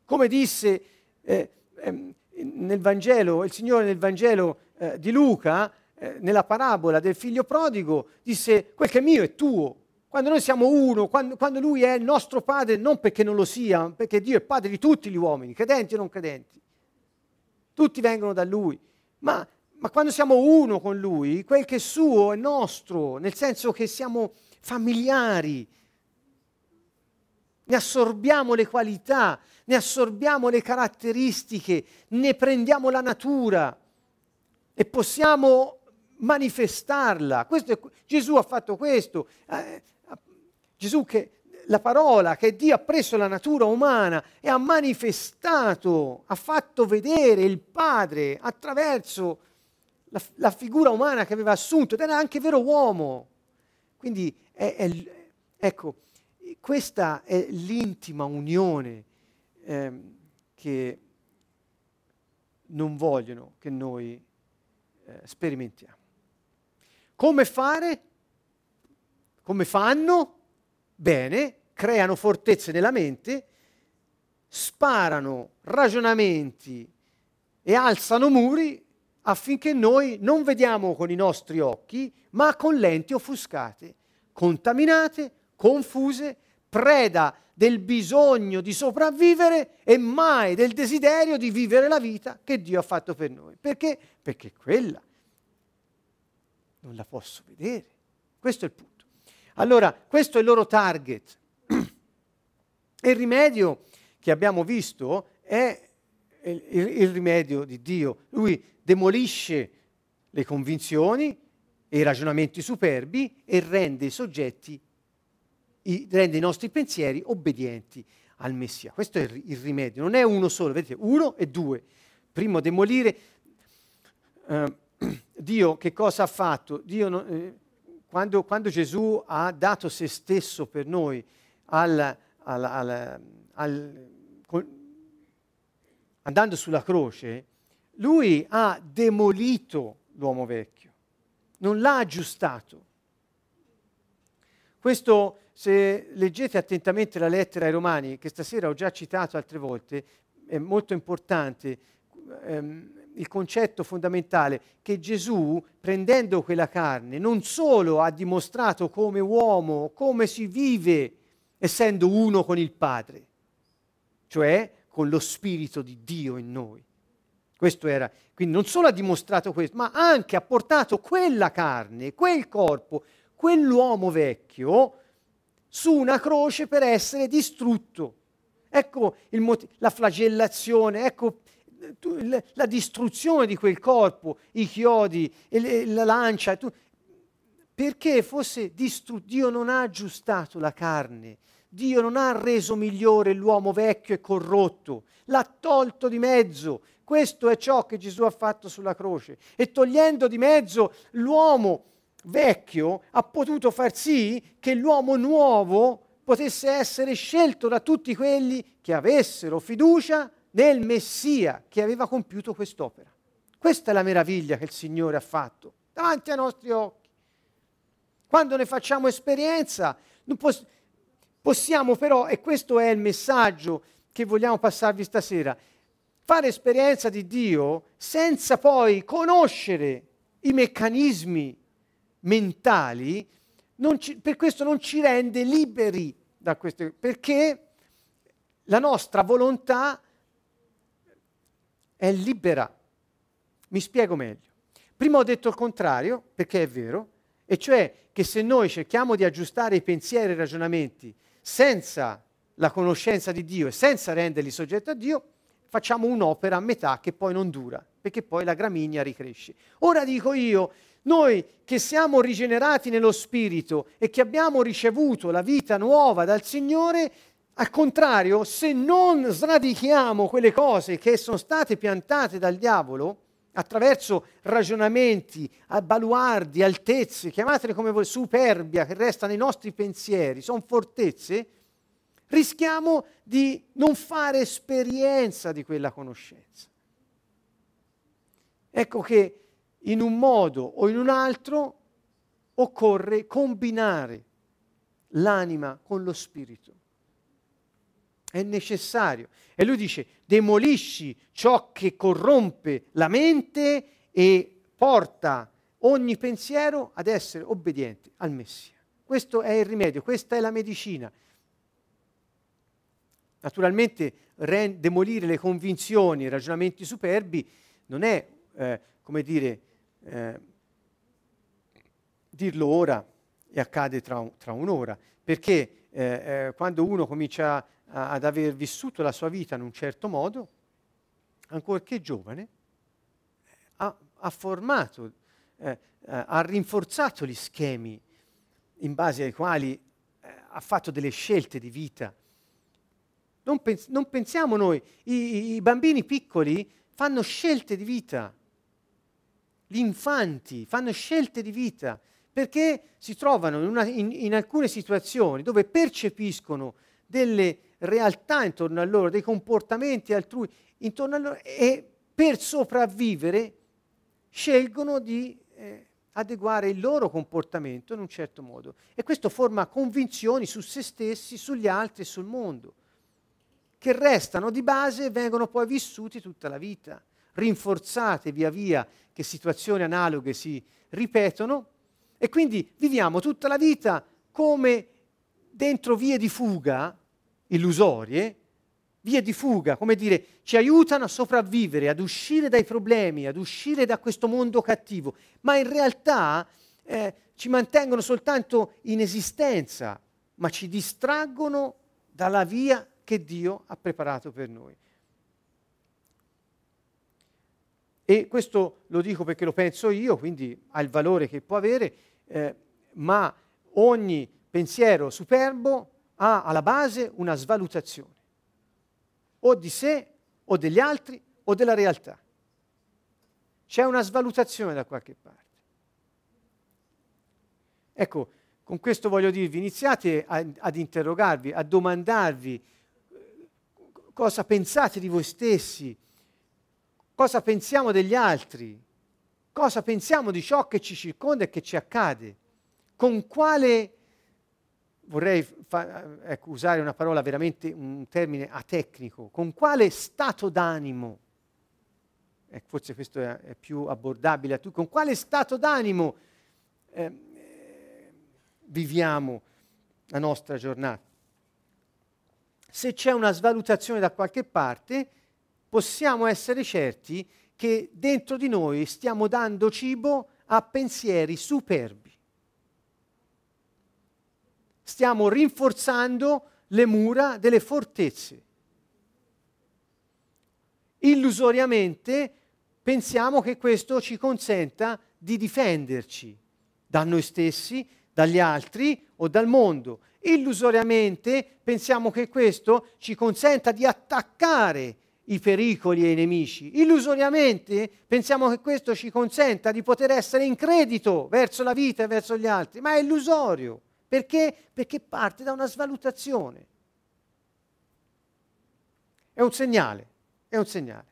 come disse eh, eh, nel Vangelo, il Signore nel Vangelo eh, di Luca, eh, nella parabola del figlio prodigo, disse quel che è mio è tuo. Quando noi siamo uno, quando, quando Lui è il nostro Padre, non perché non lo sia, perché Dio è Padre di tutti gli uomini, credenti e non credenti. Tutti vengono da Lui. Ma, ma quando siamo uno con Lui, quel che è suo è nostro, nel senso che siamo familiari, ne assorbiamo le qualità, ne assorbiamo le caratteristiche, ne prendiamo la natura e possiamo manifestarla. È, Gesù ha fatto questo. Eh, Gesù che la parola che Dio ha preso la natura umana e ha manifestato, ha fatto vedere il Padre attraverso la, la figura umana che aveva assunto ed era anche vero uomo. Quindi è, è, ecco, questa è l'intima unione ehm, che non vogliono che noi eh, sperimentiamo. Come fare? Come fanno? Bene, creano fortezze nella mente, sparano ragionamenti e alzano muri affinché noi non vediamo con i nostri occhi, ma con lenti offuscate, contaminate, confuse, preda del bisogno di sopravvivere e mai del desiderio di vivere la vita che Dio ha fatto per noi. Perché? Perché quella non la posso vedere. Questo è il punto. Allora, questo è il loro target. E il rimedio che abbiamo visto è il, il, il rimedio di Dio. Lui demolisce le convinzioni e i ragionamenti superbi e rende i soggetti i, rende i nostri pensieri obbedienti al Messia. Questo è il, il, rimedio, non è uno solo, vedete, uno e due. Primo, demolire. Eh, Dio che cosa ha fatto? Dio, eh, quando, quando, Gesù ha dato se stesso per noi al, al, al, andando sulla croce, lui ha demolito l'uomo vecchio, non l'ha aggiustato. Questo, se leggete attentamente la lettera ai Romani, che stasera ho già citato altre volte, è molto importante. Ehm, il concetto fondamentale che Gesù, prendendo quella carne, non solo ha dimostrato come uomo, come si vive essendo uno con il Padre, cioè con lo Spirito di Dio in noi. Questo era, quindi non solo ha dimostrato questo, ma anche ha portato quella carne, quel corpo, quell'uomo vecchio su una croce per essere distrutto. Ecco mot- la flagellazione, ecco la distruzione di quel corpo, i chiodi, la lancia, tu, perché fosse distrutto. Dio non ha aggiustato la carne, Dio non ha reso migliore l'uomo vecchio e corrotto, l'ha tolto di mezzo. Questo è ciò che Gesù ha fatto sulla croce. E togliendo di mezzo l'uomo vecchio, ha potuto far sì che l'uomo nuovo potesse essere scelto da tutti quelli che avessero fiducia nel Messia che aveva compiuto quest'opera. Questa è la meraviglia che il Signore ha fatto davanti ai nostri occhi. Quando ne facciamo esperienza, poss- possiamo però, e questo è il messaggio che vogliamo passarvi stasera, fare esperienza di Dio senza poi conoscere i meccanismi mentali, ci, per questo non ci rende liberi da queste, perché la nostra volontà è libera. Mi spiego meglio. Prima ho detto il contrario, perché è vero, e cioè che se noi cerchiamo di aggiustare i pensieri e i ragionamenti senza la conoscenza di Dio e senza renderli soggetti a Dio, facciamo un'opera a metà che poi non dura, perché poi la gramigna ricresce. Ora dico io, noi che siamo rigenerati nello Spirito e che abbiamo ricevuto la vita nuova dal Signore, al contrario, se non sradichiamo quelle cose che sono state piantate dal diavolo, attraverso ragionamenti, baluardi, altezze, chiamatele come vuoi, superbia che resta nei nostri pensieri, sono fortezze, rischiamo di non fare esperienza di quella conoscenza. Ecco che in un modo o in un altro occorre combinare l'anima con lo spirito è necessario. E lui dice, demolisci ciò che corrompe la mente e porta ogni pensiero ad essere obbediente al Messia. Questo è il rimedio, questa è la medicina. Naturalmente re- demolire le convinzioni, i ragionamenti superbi non è, eh, come dire, eh, dirlo ora e accade tra, tra un'ora, perché eh, eh quando uno comincia ad aver vissuto la sua vita in un certo modo, ancorché giovane, ha, ha formato, eh, eh, ha rinforzato gli schemi in base ai quali ha fatto delle scelte di vita. Non, pens- non pensiamo noi, I, i bambini piccoli fanno scelte di vita, gli infanti fanno scelte di vita perché si trovano in, una, in, in alcune situazioni dove percepiscono delle realtà intorno a loro, dei comportamenti altrui intorno a loro e per sopravvivere scelgono di eh, adeguare il loro comportamento in un certo modo. E questo forma convinzioni su se stessi, sugli altri e sul mondo, che restano di base e vengono poi vissuti tutta la vita, rinforzate via via che situazioni analoghe si ripetono e quindi viviamo tutta la vita come dentro vie di fuga illusorie, vie di fuga, come dire, ci aiutano a sopravvivere, ad uscire dai problemi, ad uscire da questo mondo cattivo, ma in realtà eh, ci mantengono soltanto in esistenza, ma ci distraggono dalla via che Dio ha preparato per noi. E questo lo dico perché lo penso io, quindi ha il valore che può avere, eh, ma ogni pensiero superbo ha alla base una svalutazione, o di sé, o degli altri, o della realtà. C'è una svalutazione da qualche parte. Ecco, con questo voglio dirvi, iniziate a, ad interrogarvi, a domandarvi eh, cosa pensate di voi stessi, cosa pensiamo degli altri, cosa pensiamo di ciò che ci circonda e che ci accade, con quale, vorrei fa, ecco, usare una parola veramente, un termine atecnico, con quale stato d'animo, eh, forse questo è, è, più abbordabile a tutti, con quale stato d'animo eh, viviamo la nostra giornata. Se c'è una svalutazione da qualche parte, possiamo essere certi che dentro di noi stiamo dando cibo a pensieri superbi. Stiamo rinforzando le mura delle fortezze. Illusoriamente pensiamo che questo ci consenta di difenderci da noi stessi, dagli altri o dal mondo. Illusoriamente pensiamo che questo ci consenta di attaccare i pericoli e i nemici. Illusoriamente pensiamo che questo ci consenta di poter essere in credito verso la vita e verso gli altri, ma è illusorio. Perché? Perché parte da una svalutazione. È un segnale, è un segnale.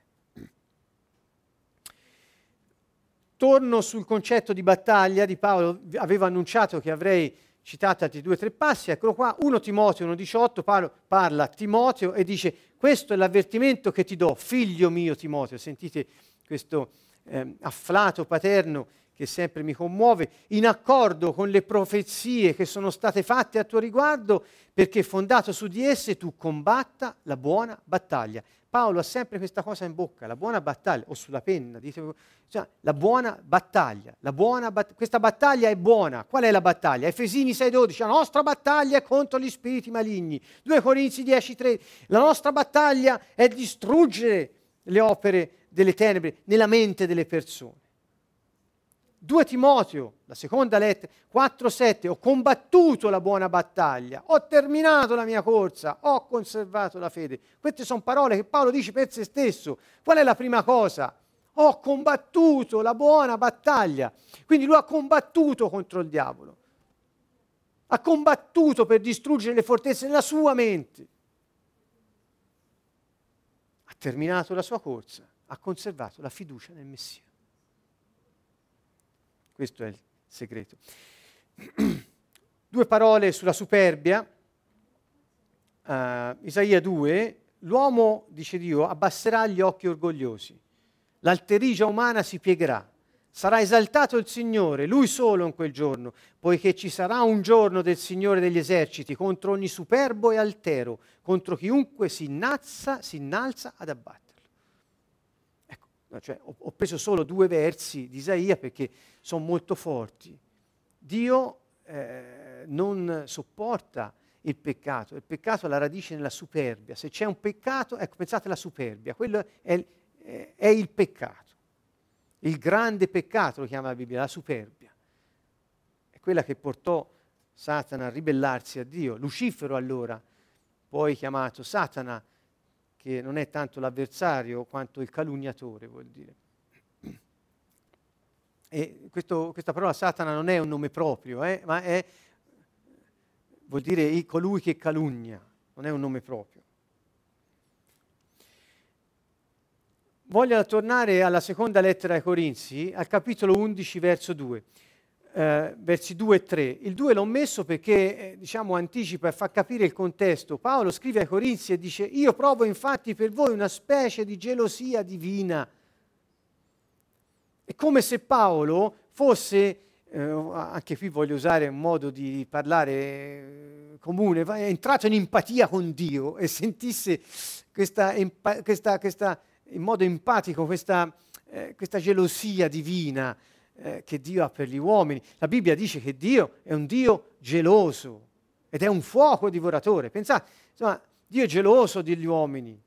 Torno sul concetto di battaglia di Paolo, avevo annunciato che avrei citato altri due o tre passi, eccolo qua, 1 Timoteo 1,18, Paolo parla a Timoteo e dice questo è l'avvertimento che ti do, figlio mio Timoteo, sentite questo eh, afflato paterno che sempre mi commuove, in accordo con le profezie che sono state fatte a tuo riguardo, perché fondato su di esse tu combatta la buona battaglia. Paolo ha sempre questa cosa in bocca, la buona battaglia, o sulla penna, dite, cioè, la buona battaglia, la buona bat- questa battaglia è buona. Qual è la battaglia? Efesini 6:12, la nostra battaglia è contro gli spiriti maligni. 2 Corinzi 10:3, la nostra battaglia è distruggere le opere delle tenebre nella mente delle persone. 2 Timoteo, la seconda lettera, 4-7, ho combattuto la buona battaglia, ho terminato la mia corsa, ho conservato la fede. Queste sono parole che Paolo dice per se stesso. Qual è la prima cosa? Ho combattuto la buona battaglia. Quindi lui ha combattuto contro il diavolo. Ha combattuto per distruggere le fortezze nella sua mente. Ha terminato la sua corsa, ha conservato la fiducia nel Messia. Questo è il segreto. Due parole sulla superbia. Uh, Isaia 2, l'uomo, dice Dio, abbasserà gli occhi orgogliosi, l'alterigia umana si piegherà, sarà esaltato il Signore, lui solo in quel giorno, poiché ci sarà un giorno del Signore degli eserciti contro ogni superbo e altero, contro chiunque si innalza, si innalza ad abbattere cioè, ho, ho, preso solo due versi di Isaia perché sono molto forti. Dio eh, non sopporta il peccato, il peccato ha la radice nella superbia. Se c'è un peccato, ecco, pensate alla superbia, quello è, è, è il peccato. Il grande peccato lo chiama la Bibbia, la superbia. È quella che portò Satana a ribellarsi a Dio. Lucifero allora, poi chiamato Satana, che non è tanto l'avversario quanto il calunniatore, vuol dire. Questo, questa parola Satana non è un nome proprio, eh, ma è, vuol dire colui che calunnia, non è un nome proprio. Voglio tornare alla seconda lettera ai Corinzi, al capitolo 11, verso 2 eh, versi 2 e 3. Il 2 l'ho messo perché eh, diciamo, anticipa e fa capire il contesto. Paolo scrive ai Corinzi e dice, io provo infatti per voi una specie di gelosia divina. È come se Paolo fosse, eh, anche qui voglio usare un modo di parlare eh, comune, è entrato in empatia con Dio e sentisse questa, questa, questa in modo empatico questa, eh, questa gelosia divina eh, che Dio ha per gli uomini. La Bibbia dice che Dio è un Dio geloso ed è un fuoco divoratore. Pensate, insomma, Dio è geloso degli uomini,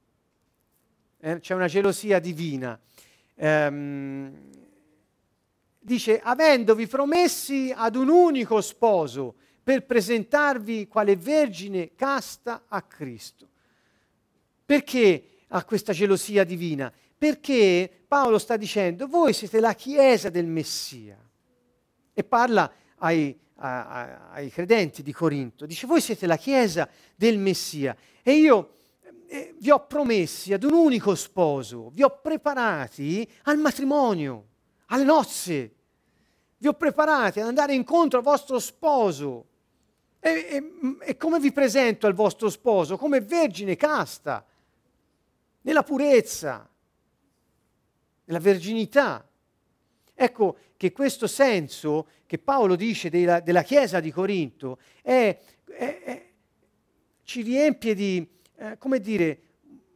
eh, c'è una gelosia divina. Ehm, dice, avendovi promessi ad un unico sposo per presentarvi quale vergine casta a Cristo. Perché ha questa gelosia divina? Perché Paolo sta dicendo, voi siete la Chiesa del Messia. E parla ai, a, ai credenti di Corinto. Dice, voi siete la Chiesa del Messia. E io eh, vi ho promessi ad un unico sposo, vi ho preparati al matrimonio, alle nozze, vi ho preparati ad andare incontro al vostro sposo. E, e, e come vi presento al vostro sposo? Come vergine casta, nella purezza, nella verginità. Ecco che questo senso che Paolo dice della, della Chiesa di Corinto è, è, è, ci riempie di, eh, come dire,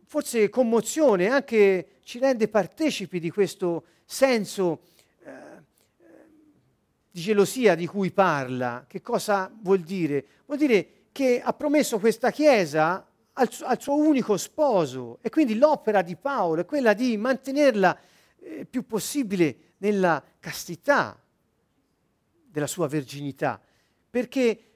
forse commozione, anche ci rende partecipi di questo senso eh, di gelosia di cui parla. Che cosa vuol dire? Vuol dire che ha promesso questa Chiesa al, al suo unico sposo e quindi l'opera di Paolo è quella di mantenerla eh, più possibile nella castità della sua verginità, perché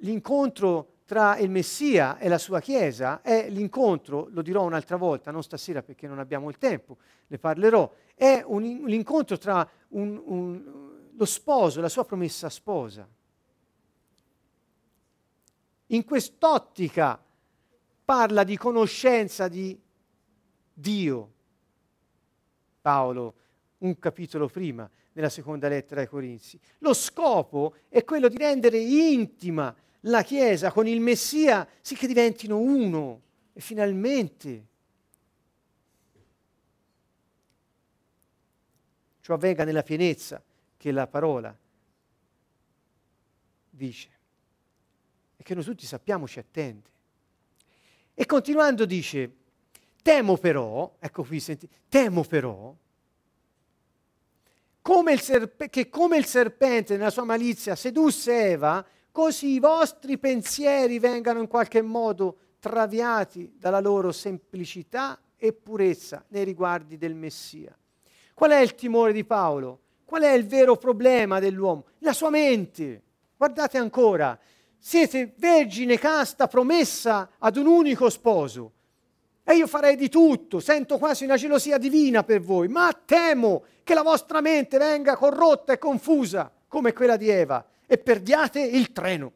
l'incontro tra il Messia e la sua Chiesa è l'incontro, lo dirò un'altra volta, non stasera perché non abbiamo il tempo, ne parlerò, è un, l'incontro tra un, un, lo sposo e la sua promessa sposa. In quest'ottica parla di conoscenza di Dio, Paolo, un capitolo prima, nella seconda lettera ai Corinzi. Lo scopo è quello di rendere intima la Chiesa con il Messia, sì che diventino uno e finalmente ciò avvenga nella pienezza che la parola dice e che noi tutti sappiamo ci attende. E continuando dice, temo però, ecco qui, senti, temo però come serpe- che come il serpente nella sua malizia sedusse Eva, così i vostri pensieri vengano in qualche modo traviati dalla loro semplicità e purezza nei riguardi del Messia. Qual è il timore di Paolo? Qual è il vero problema dell'uomo? La sua mente. Guardate ancora, siete vergine casta promessa ad un unico sposo. E io farei di tutto, sento quasi una gelosia divina per voi, ma temo che la vostra mente venga corrotta e confusa come quella di Eva e perdiate il treno.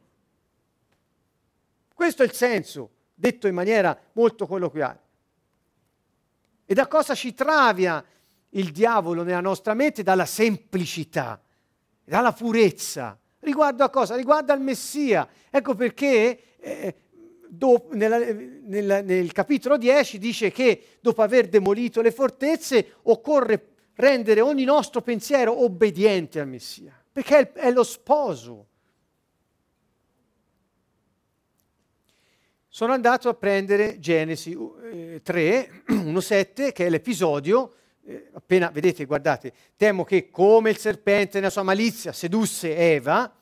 Questo è il senso, detto in maniera molto colloquiale. E da cosa ci travia il diavolo nella nostra mente? Dalla semplicità, dalla purezza. Riguardo a cosa? Riguardo al Messia. Ecco perché eh, dopo, nella, nella, nel capitolo 10 dice che dopo aver demolito le fortezze occorre rendere ogni nostro pensiero obbediente al Messia perché è, lo sposo. Sono andato a prendere Genesi eh, 3, 1.7, che è l'episodio, eh, appena vedete, guardate, temo che come il serpente nella sua malizia sedusse Eva,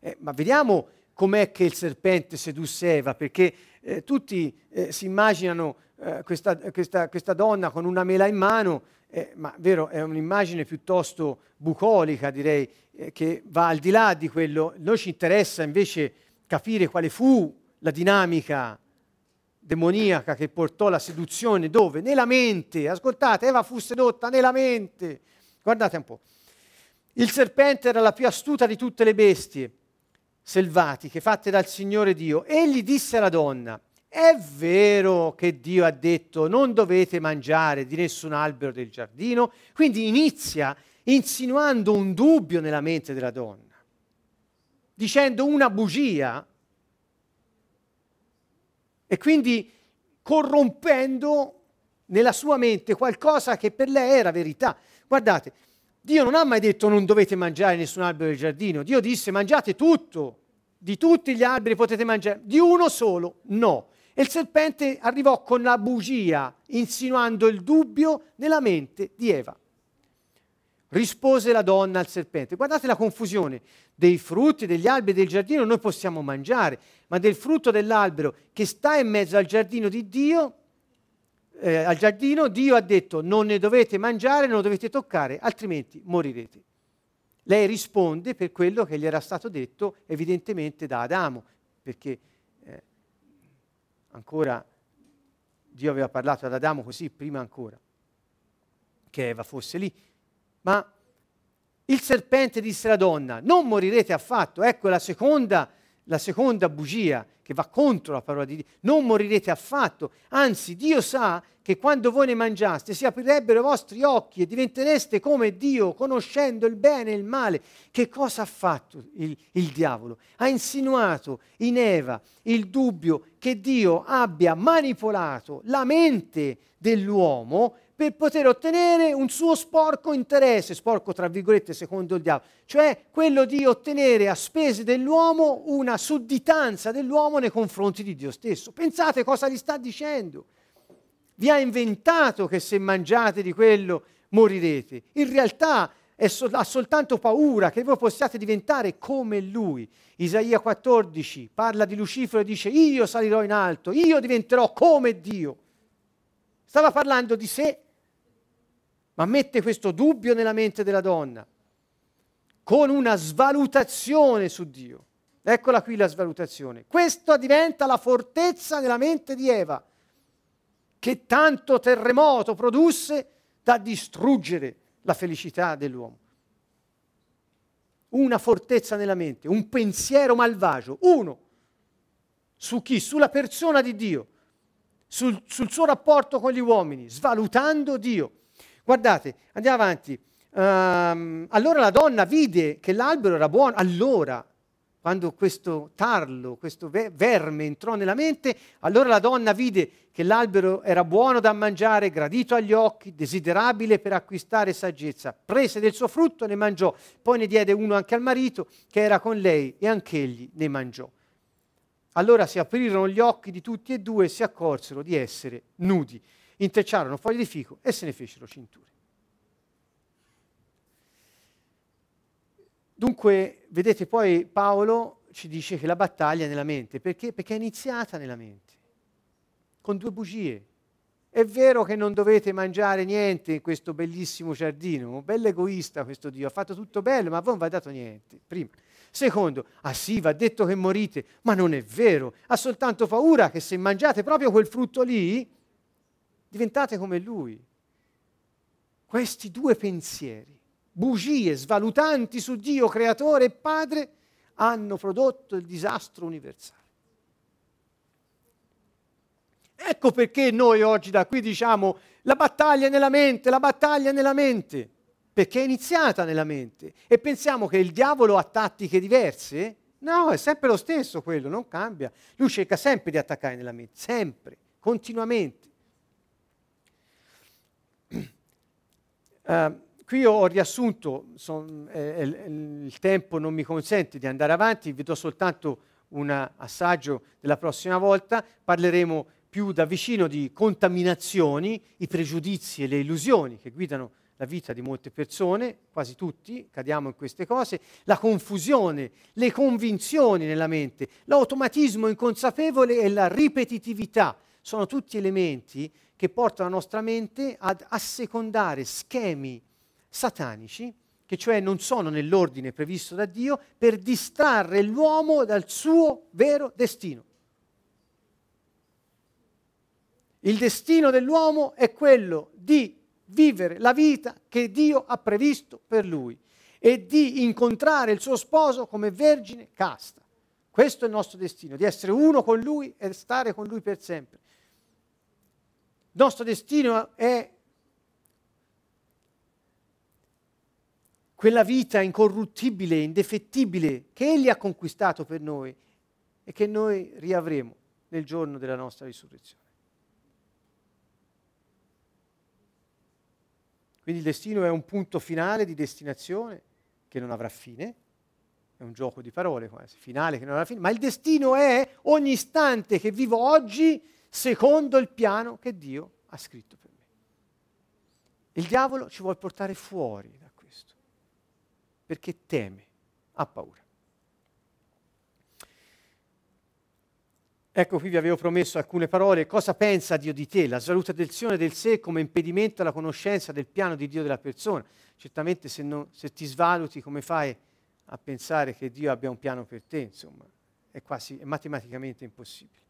eh, ma vediamo com'è che il serpente sedusse Eva, perché eh, tutti eh, si immaginano eh, questa, questa, questa donna con una mela in mano, eh, ma vero, è un'immagine piuttosto bucolica, direi, eh, che va al di là di quello. Noi ci interessa invece capire quale fu la dinamica demoniaca che portò la seduzione dove? Nella mente. Ascoltate, Eva fu sedotta nella mente. Guardate un po'. Il serpente era la più astuta di tutte le bestie selvatiche fatte dal Signore Dio. Egli disse alla donna, è vero che Dio ha detto non dovete mangiare di nessun albero del giardino? Quindi inizia insinuando un dubbio nella mente della donna, dicendo una bugia e quindi corrompendo nella sua mente qualcosa che per lei era verità. Guardate, Dio non ha mai detto non dovete mangiare nessun albero del giardino, Dio disse mangiate tutto, di tutti gli alberi potete mangiare, di uno solo no. E il serpente arrivò con la bugia, insinuando il dubbio nella mente di Eva. Rispose la donna al serpente. Guardate la confusione. Dei frutti degli alberi del giardino noi possiamo mangiare, ma del frutto dell'albero che sta in mezzo al giardino di Dio, eh, al giardino, Dio ha detto non ne dovete mangiare, non lo dovete toccare, altrimenti morirete. Lei risponde per quello che gli era stato detto evidentemente da Adamo, perché ancora Dio aveva parlato ad Adamo così prima ancora che Eva fosse lì. Ma il serpente disse alla donna, non morirete affatto. Ecco la seconda, la seconda bugia che va contro la parola di Dio. Non morirete affatto, anzi Dio sa che quando voi ne mangiaste si aprirebbero i vostri occhi e diventereste come Dio, conoscendo il bene e il male. Che cosa ha fatto il, il diavolo? Ha insinuato in Eva il dubbio che Dio abbia manipolato la mente dell'uomo per poter ottenere un suo sporco interesse, sporco tra virgolette secondo il diavolo, cioè quello di ottenere a spese dell'uomo una sudditanza dell'uomo nei confronti di Dio stesso. Pensate cosa gli sta dicendo. Vi ha inventato che se mangiate di quello morirete. In realtà so- ha soltanto paura che voi possiate diventare come lui. Isaia 14 parla di Lucifero e dice io salirò in alto, io diventerò come Dio. Stava parlando di sé ma mette questo dubbio nella mente della donna, con una svalutazione su Dio. Eccola qui la svalutazione. Questo diventa la fortezza nella mente di Eva, che tanto terremoto produsse da distruggere la felicità dell'uomo. Una fortezza nella mente, un pensiero malvagio, uno, su chi? Sulla persona di Dio, sul, sul suo rapporto con gli uomini, svalutando Dio. Guardate, andiamo avanti. Um, allora la donna vide che l'albero era buono. Allora, quando questo tarlo, questo verme entrò nella mente, allora la donna vide che l'albero era buono da mangiare, gradito agli occhi, desiderabile per acquistare saggezza. Prese del suo frutto, ne mangiò, poi ne diede uno anche al marito che era con lei e anch'egli ne mangiò. Allora si aprirono gli occhi di tutti e due e si accorsero di essere nudi intrecciarono foglie di fico e se ne fecero cinture. Dunque, vedete, poi Paolo ci dice che la battaglia è nella mente, perché? Perché è iniziata nella mente, con due bugie. È vero che non dovete mangiare niente in questo bellissimo giardino, bello egoista questo Dio, ha fatto tutto bello, ma a voi non vi ha dato niente. Prima. Secondo, ah sì, va detto che morite, ma non è vero, ha soltanto paura che se mangiate proprio quel frutto lì, diventate come lui. Questi due pensieri, bugie svalutanti su Dio, creatore e padre, hanno prodotto il disastro universale. Ecco perché noi oggi da qui diciamo la battaglia è nella mente, la battaglia è nella mente, perché è iniziata nella mente e pensiamo che il diavolo ha tattiche diverse. No, è sempre lo stesso quello, non cambia. Lui cerca sempre di attaccare nella mente, sempre, continuamente. Uh, qui ho riassunto, son, eh, il tempo non mi consente di andare avanti, vi do soltanto un assaggio della prossima volta, parleremo più da vicino di contaminazioni, i pregiudizi e le illusioni che guidano la vita di molte persone, quasi tutti cadiamo in queste cose, la confusione, le convinzioni nella mente, l'automatismo inconsapevole e la ripetitività. Sono tutti elementi che portano la nostra mente ad assecondare schemi satanici, che cioè non sono nell'ordine previsto da Dio, per distrarre l'uomo dal suo vero destino. Il destino dell'uomo è quello di vivere la vita che Dio ha previsto per lui e di incontrare il suo sposo come vergine casta. Questo è il nostro destino, di essere uno con lui e stare con lui per sempre. Nostro destino è quella vita incorruttibile, indefettibile che Egli ha conquistato per noi e che noi riavremo nel giorno della nostra risurrezione. Quindi il destino è un punto finale di destinazione che non avrà fine, è un gioco di parole quasi, finale che non avrà fine, ma il destino è ogni istante che vivo oggi secondo il piano che Dio ha scritto per me. Il diavolo ci vuole portare fuori da questo, perché teme, ha paura. Ecco qui vi avevo promesso alcune parole. Cosa pensa Dio di te? La svalutazione del sé come impedimento alla conoscenza del piano di Dio della persona. Certamente se, non, se ti svaluti come fai a pensare che Dio abbia un piano per te? Insomma, è quasi è matematicamente impossibile.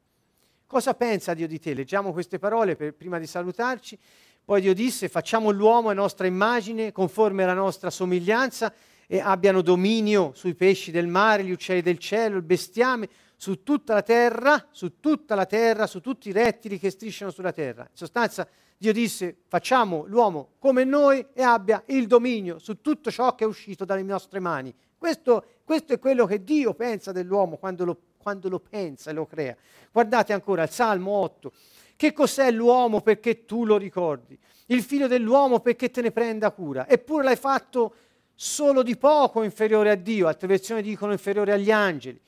Cosa pensa Dio di te? Leggiamo queste parole per, prima di salutarci. Poi Dio disse, facciamo l'uomo a nostra immagine, conforme alla nostra somiglianza, e abbiano dominio sui pesci del mare, gli uccelli del cielo, il bestiame, su tutta la terra, su tutta la terra, su tutti i rettili che strisciano sulla terra. In sostanza Dio disse facciamo l'uomo come noi e abbia il dominio su tutto ciò che è uscito dalle nostre mani. Questo, questo è quello che Dio pensa dell'uomo quando lo, quando lo pensa e lo crea. Guardate ancora il Salmo 8. Che cos'è l'uomo perché tu lo ricordi? Il figlio dell'uomo perché te ne prenda cura? Eppure l'hai fatto solo di poco inferiore a Dio, altre versioni dicono inferiore agli angeli,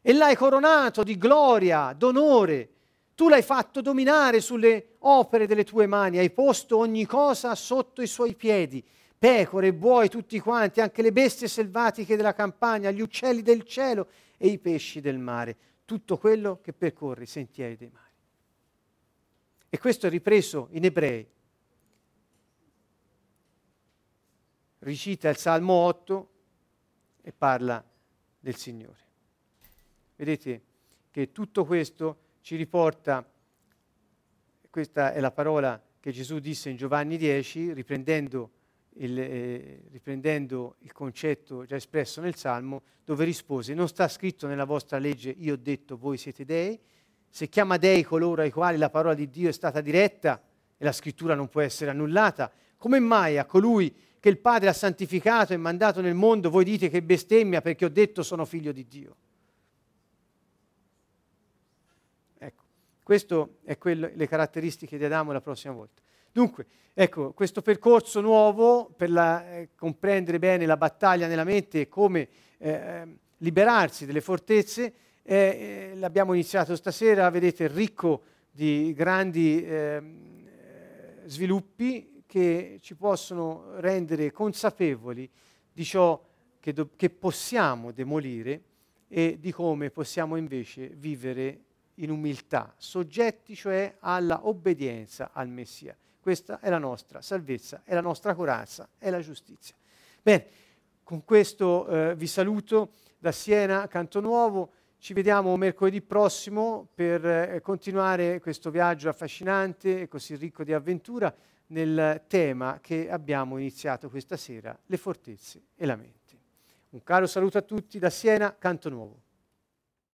e l'hai coronato di gloria, d'onore. Tu l'hai fatto dominare sulle opere delle tue mani, hai posto ogni cosa sotto i suoi piedi, pecore, buoi, tutti quanti, anche le bestie selvatiche della campagna, gli uccelli del cielo e i pesci del mare, tutto quello che percorre i sentieri dei mari. E questo è ripreso in Ebrei ricita il Salmo 8 e parla del Signore. Vedete che tutto questo ci riporta, questa è la parola che Gesù disse in Giovanni 10, riprendendo il, eh, riprendendo il concetto già espresso nel Salmo, dove rispose, non sta scritto nella vostra legge, io ho detto voi siete dei, se chiama dei coloro ai quali la parola di Dio è stata diretta e la scrittura non può essere annullata, come mai a colui che il Padre ha santificato e mandato nel mondo, voi dite che bestemmia perché ho detto sono figlio di Dio. Ecco, queste sono le caratteristiche di Adamo la prossima volta. Dunque, ecco, questo percorso nuovo per la, eh, comprendere bene la battaglia nella mente e come eh, liberarsi delle fortezze, eh, eh, l'abbiamo iniziato stasera, vedete, ricco di grandi ehm, sviluppi che ci possono rendere consapevoli di ciò che, do- che possiamo demolire e di come possiamo invece vivere in umiltà, soggetti cioè alla obbedienza al Messia. Questa è la nostra salvezza, è la nostra corazza, è la giustizia. Bene, con questo eh, vi saluto da Siena, Canto Nuovo. Ci vediamo mercoledì prossimo per eh, continuare questo viaggio affascinante e così ricco di avventura nel tema che abbiamo iniziato questa sera, le fortezze e la mente. Un caro saluto a tutti da Siena, Canto Nuovo.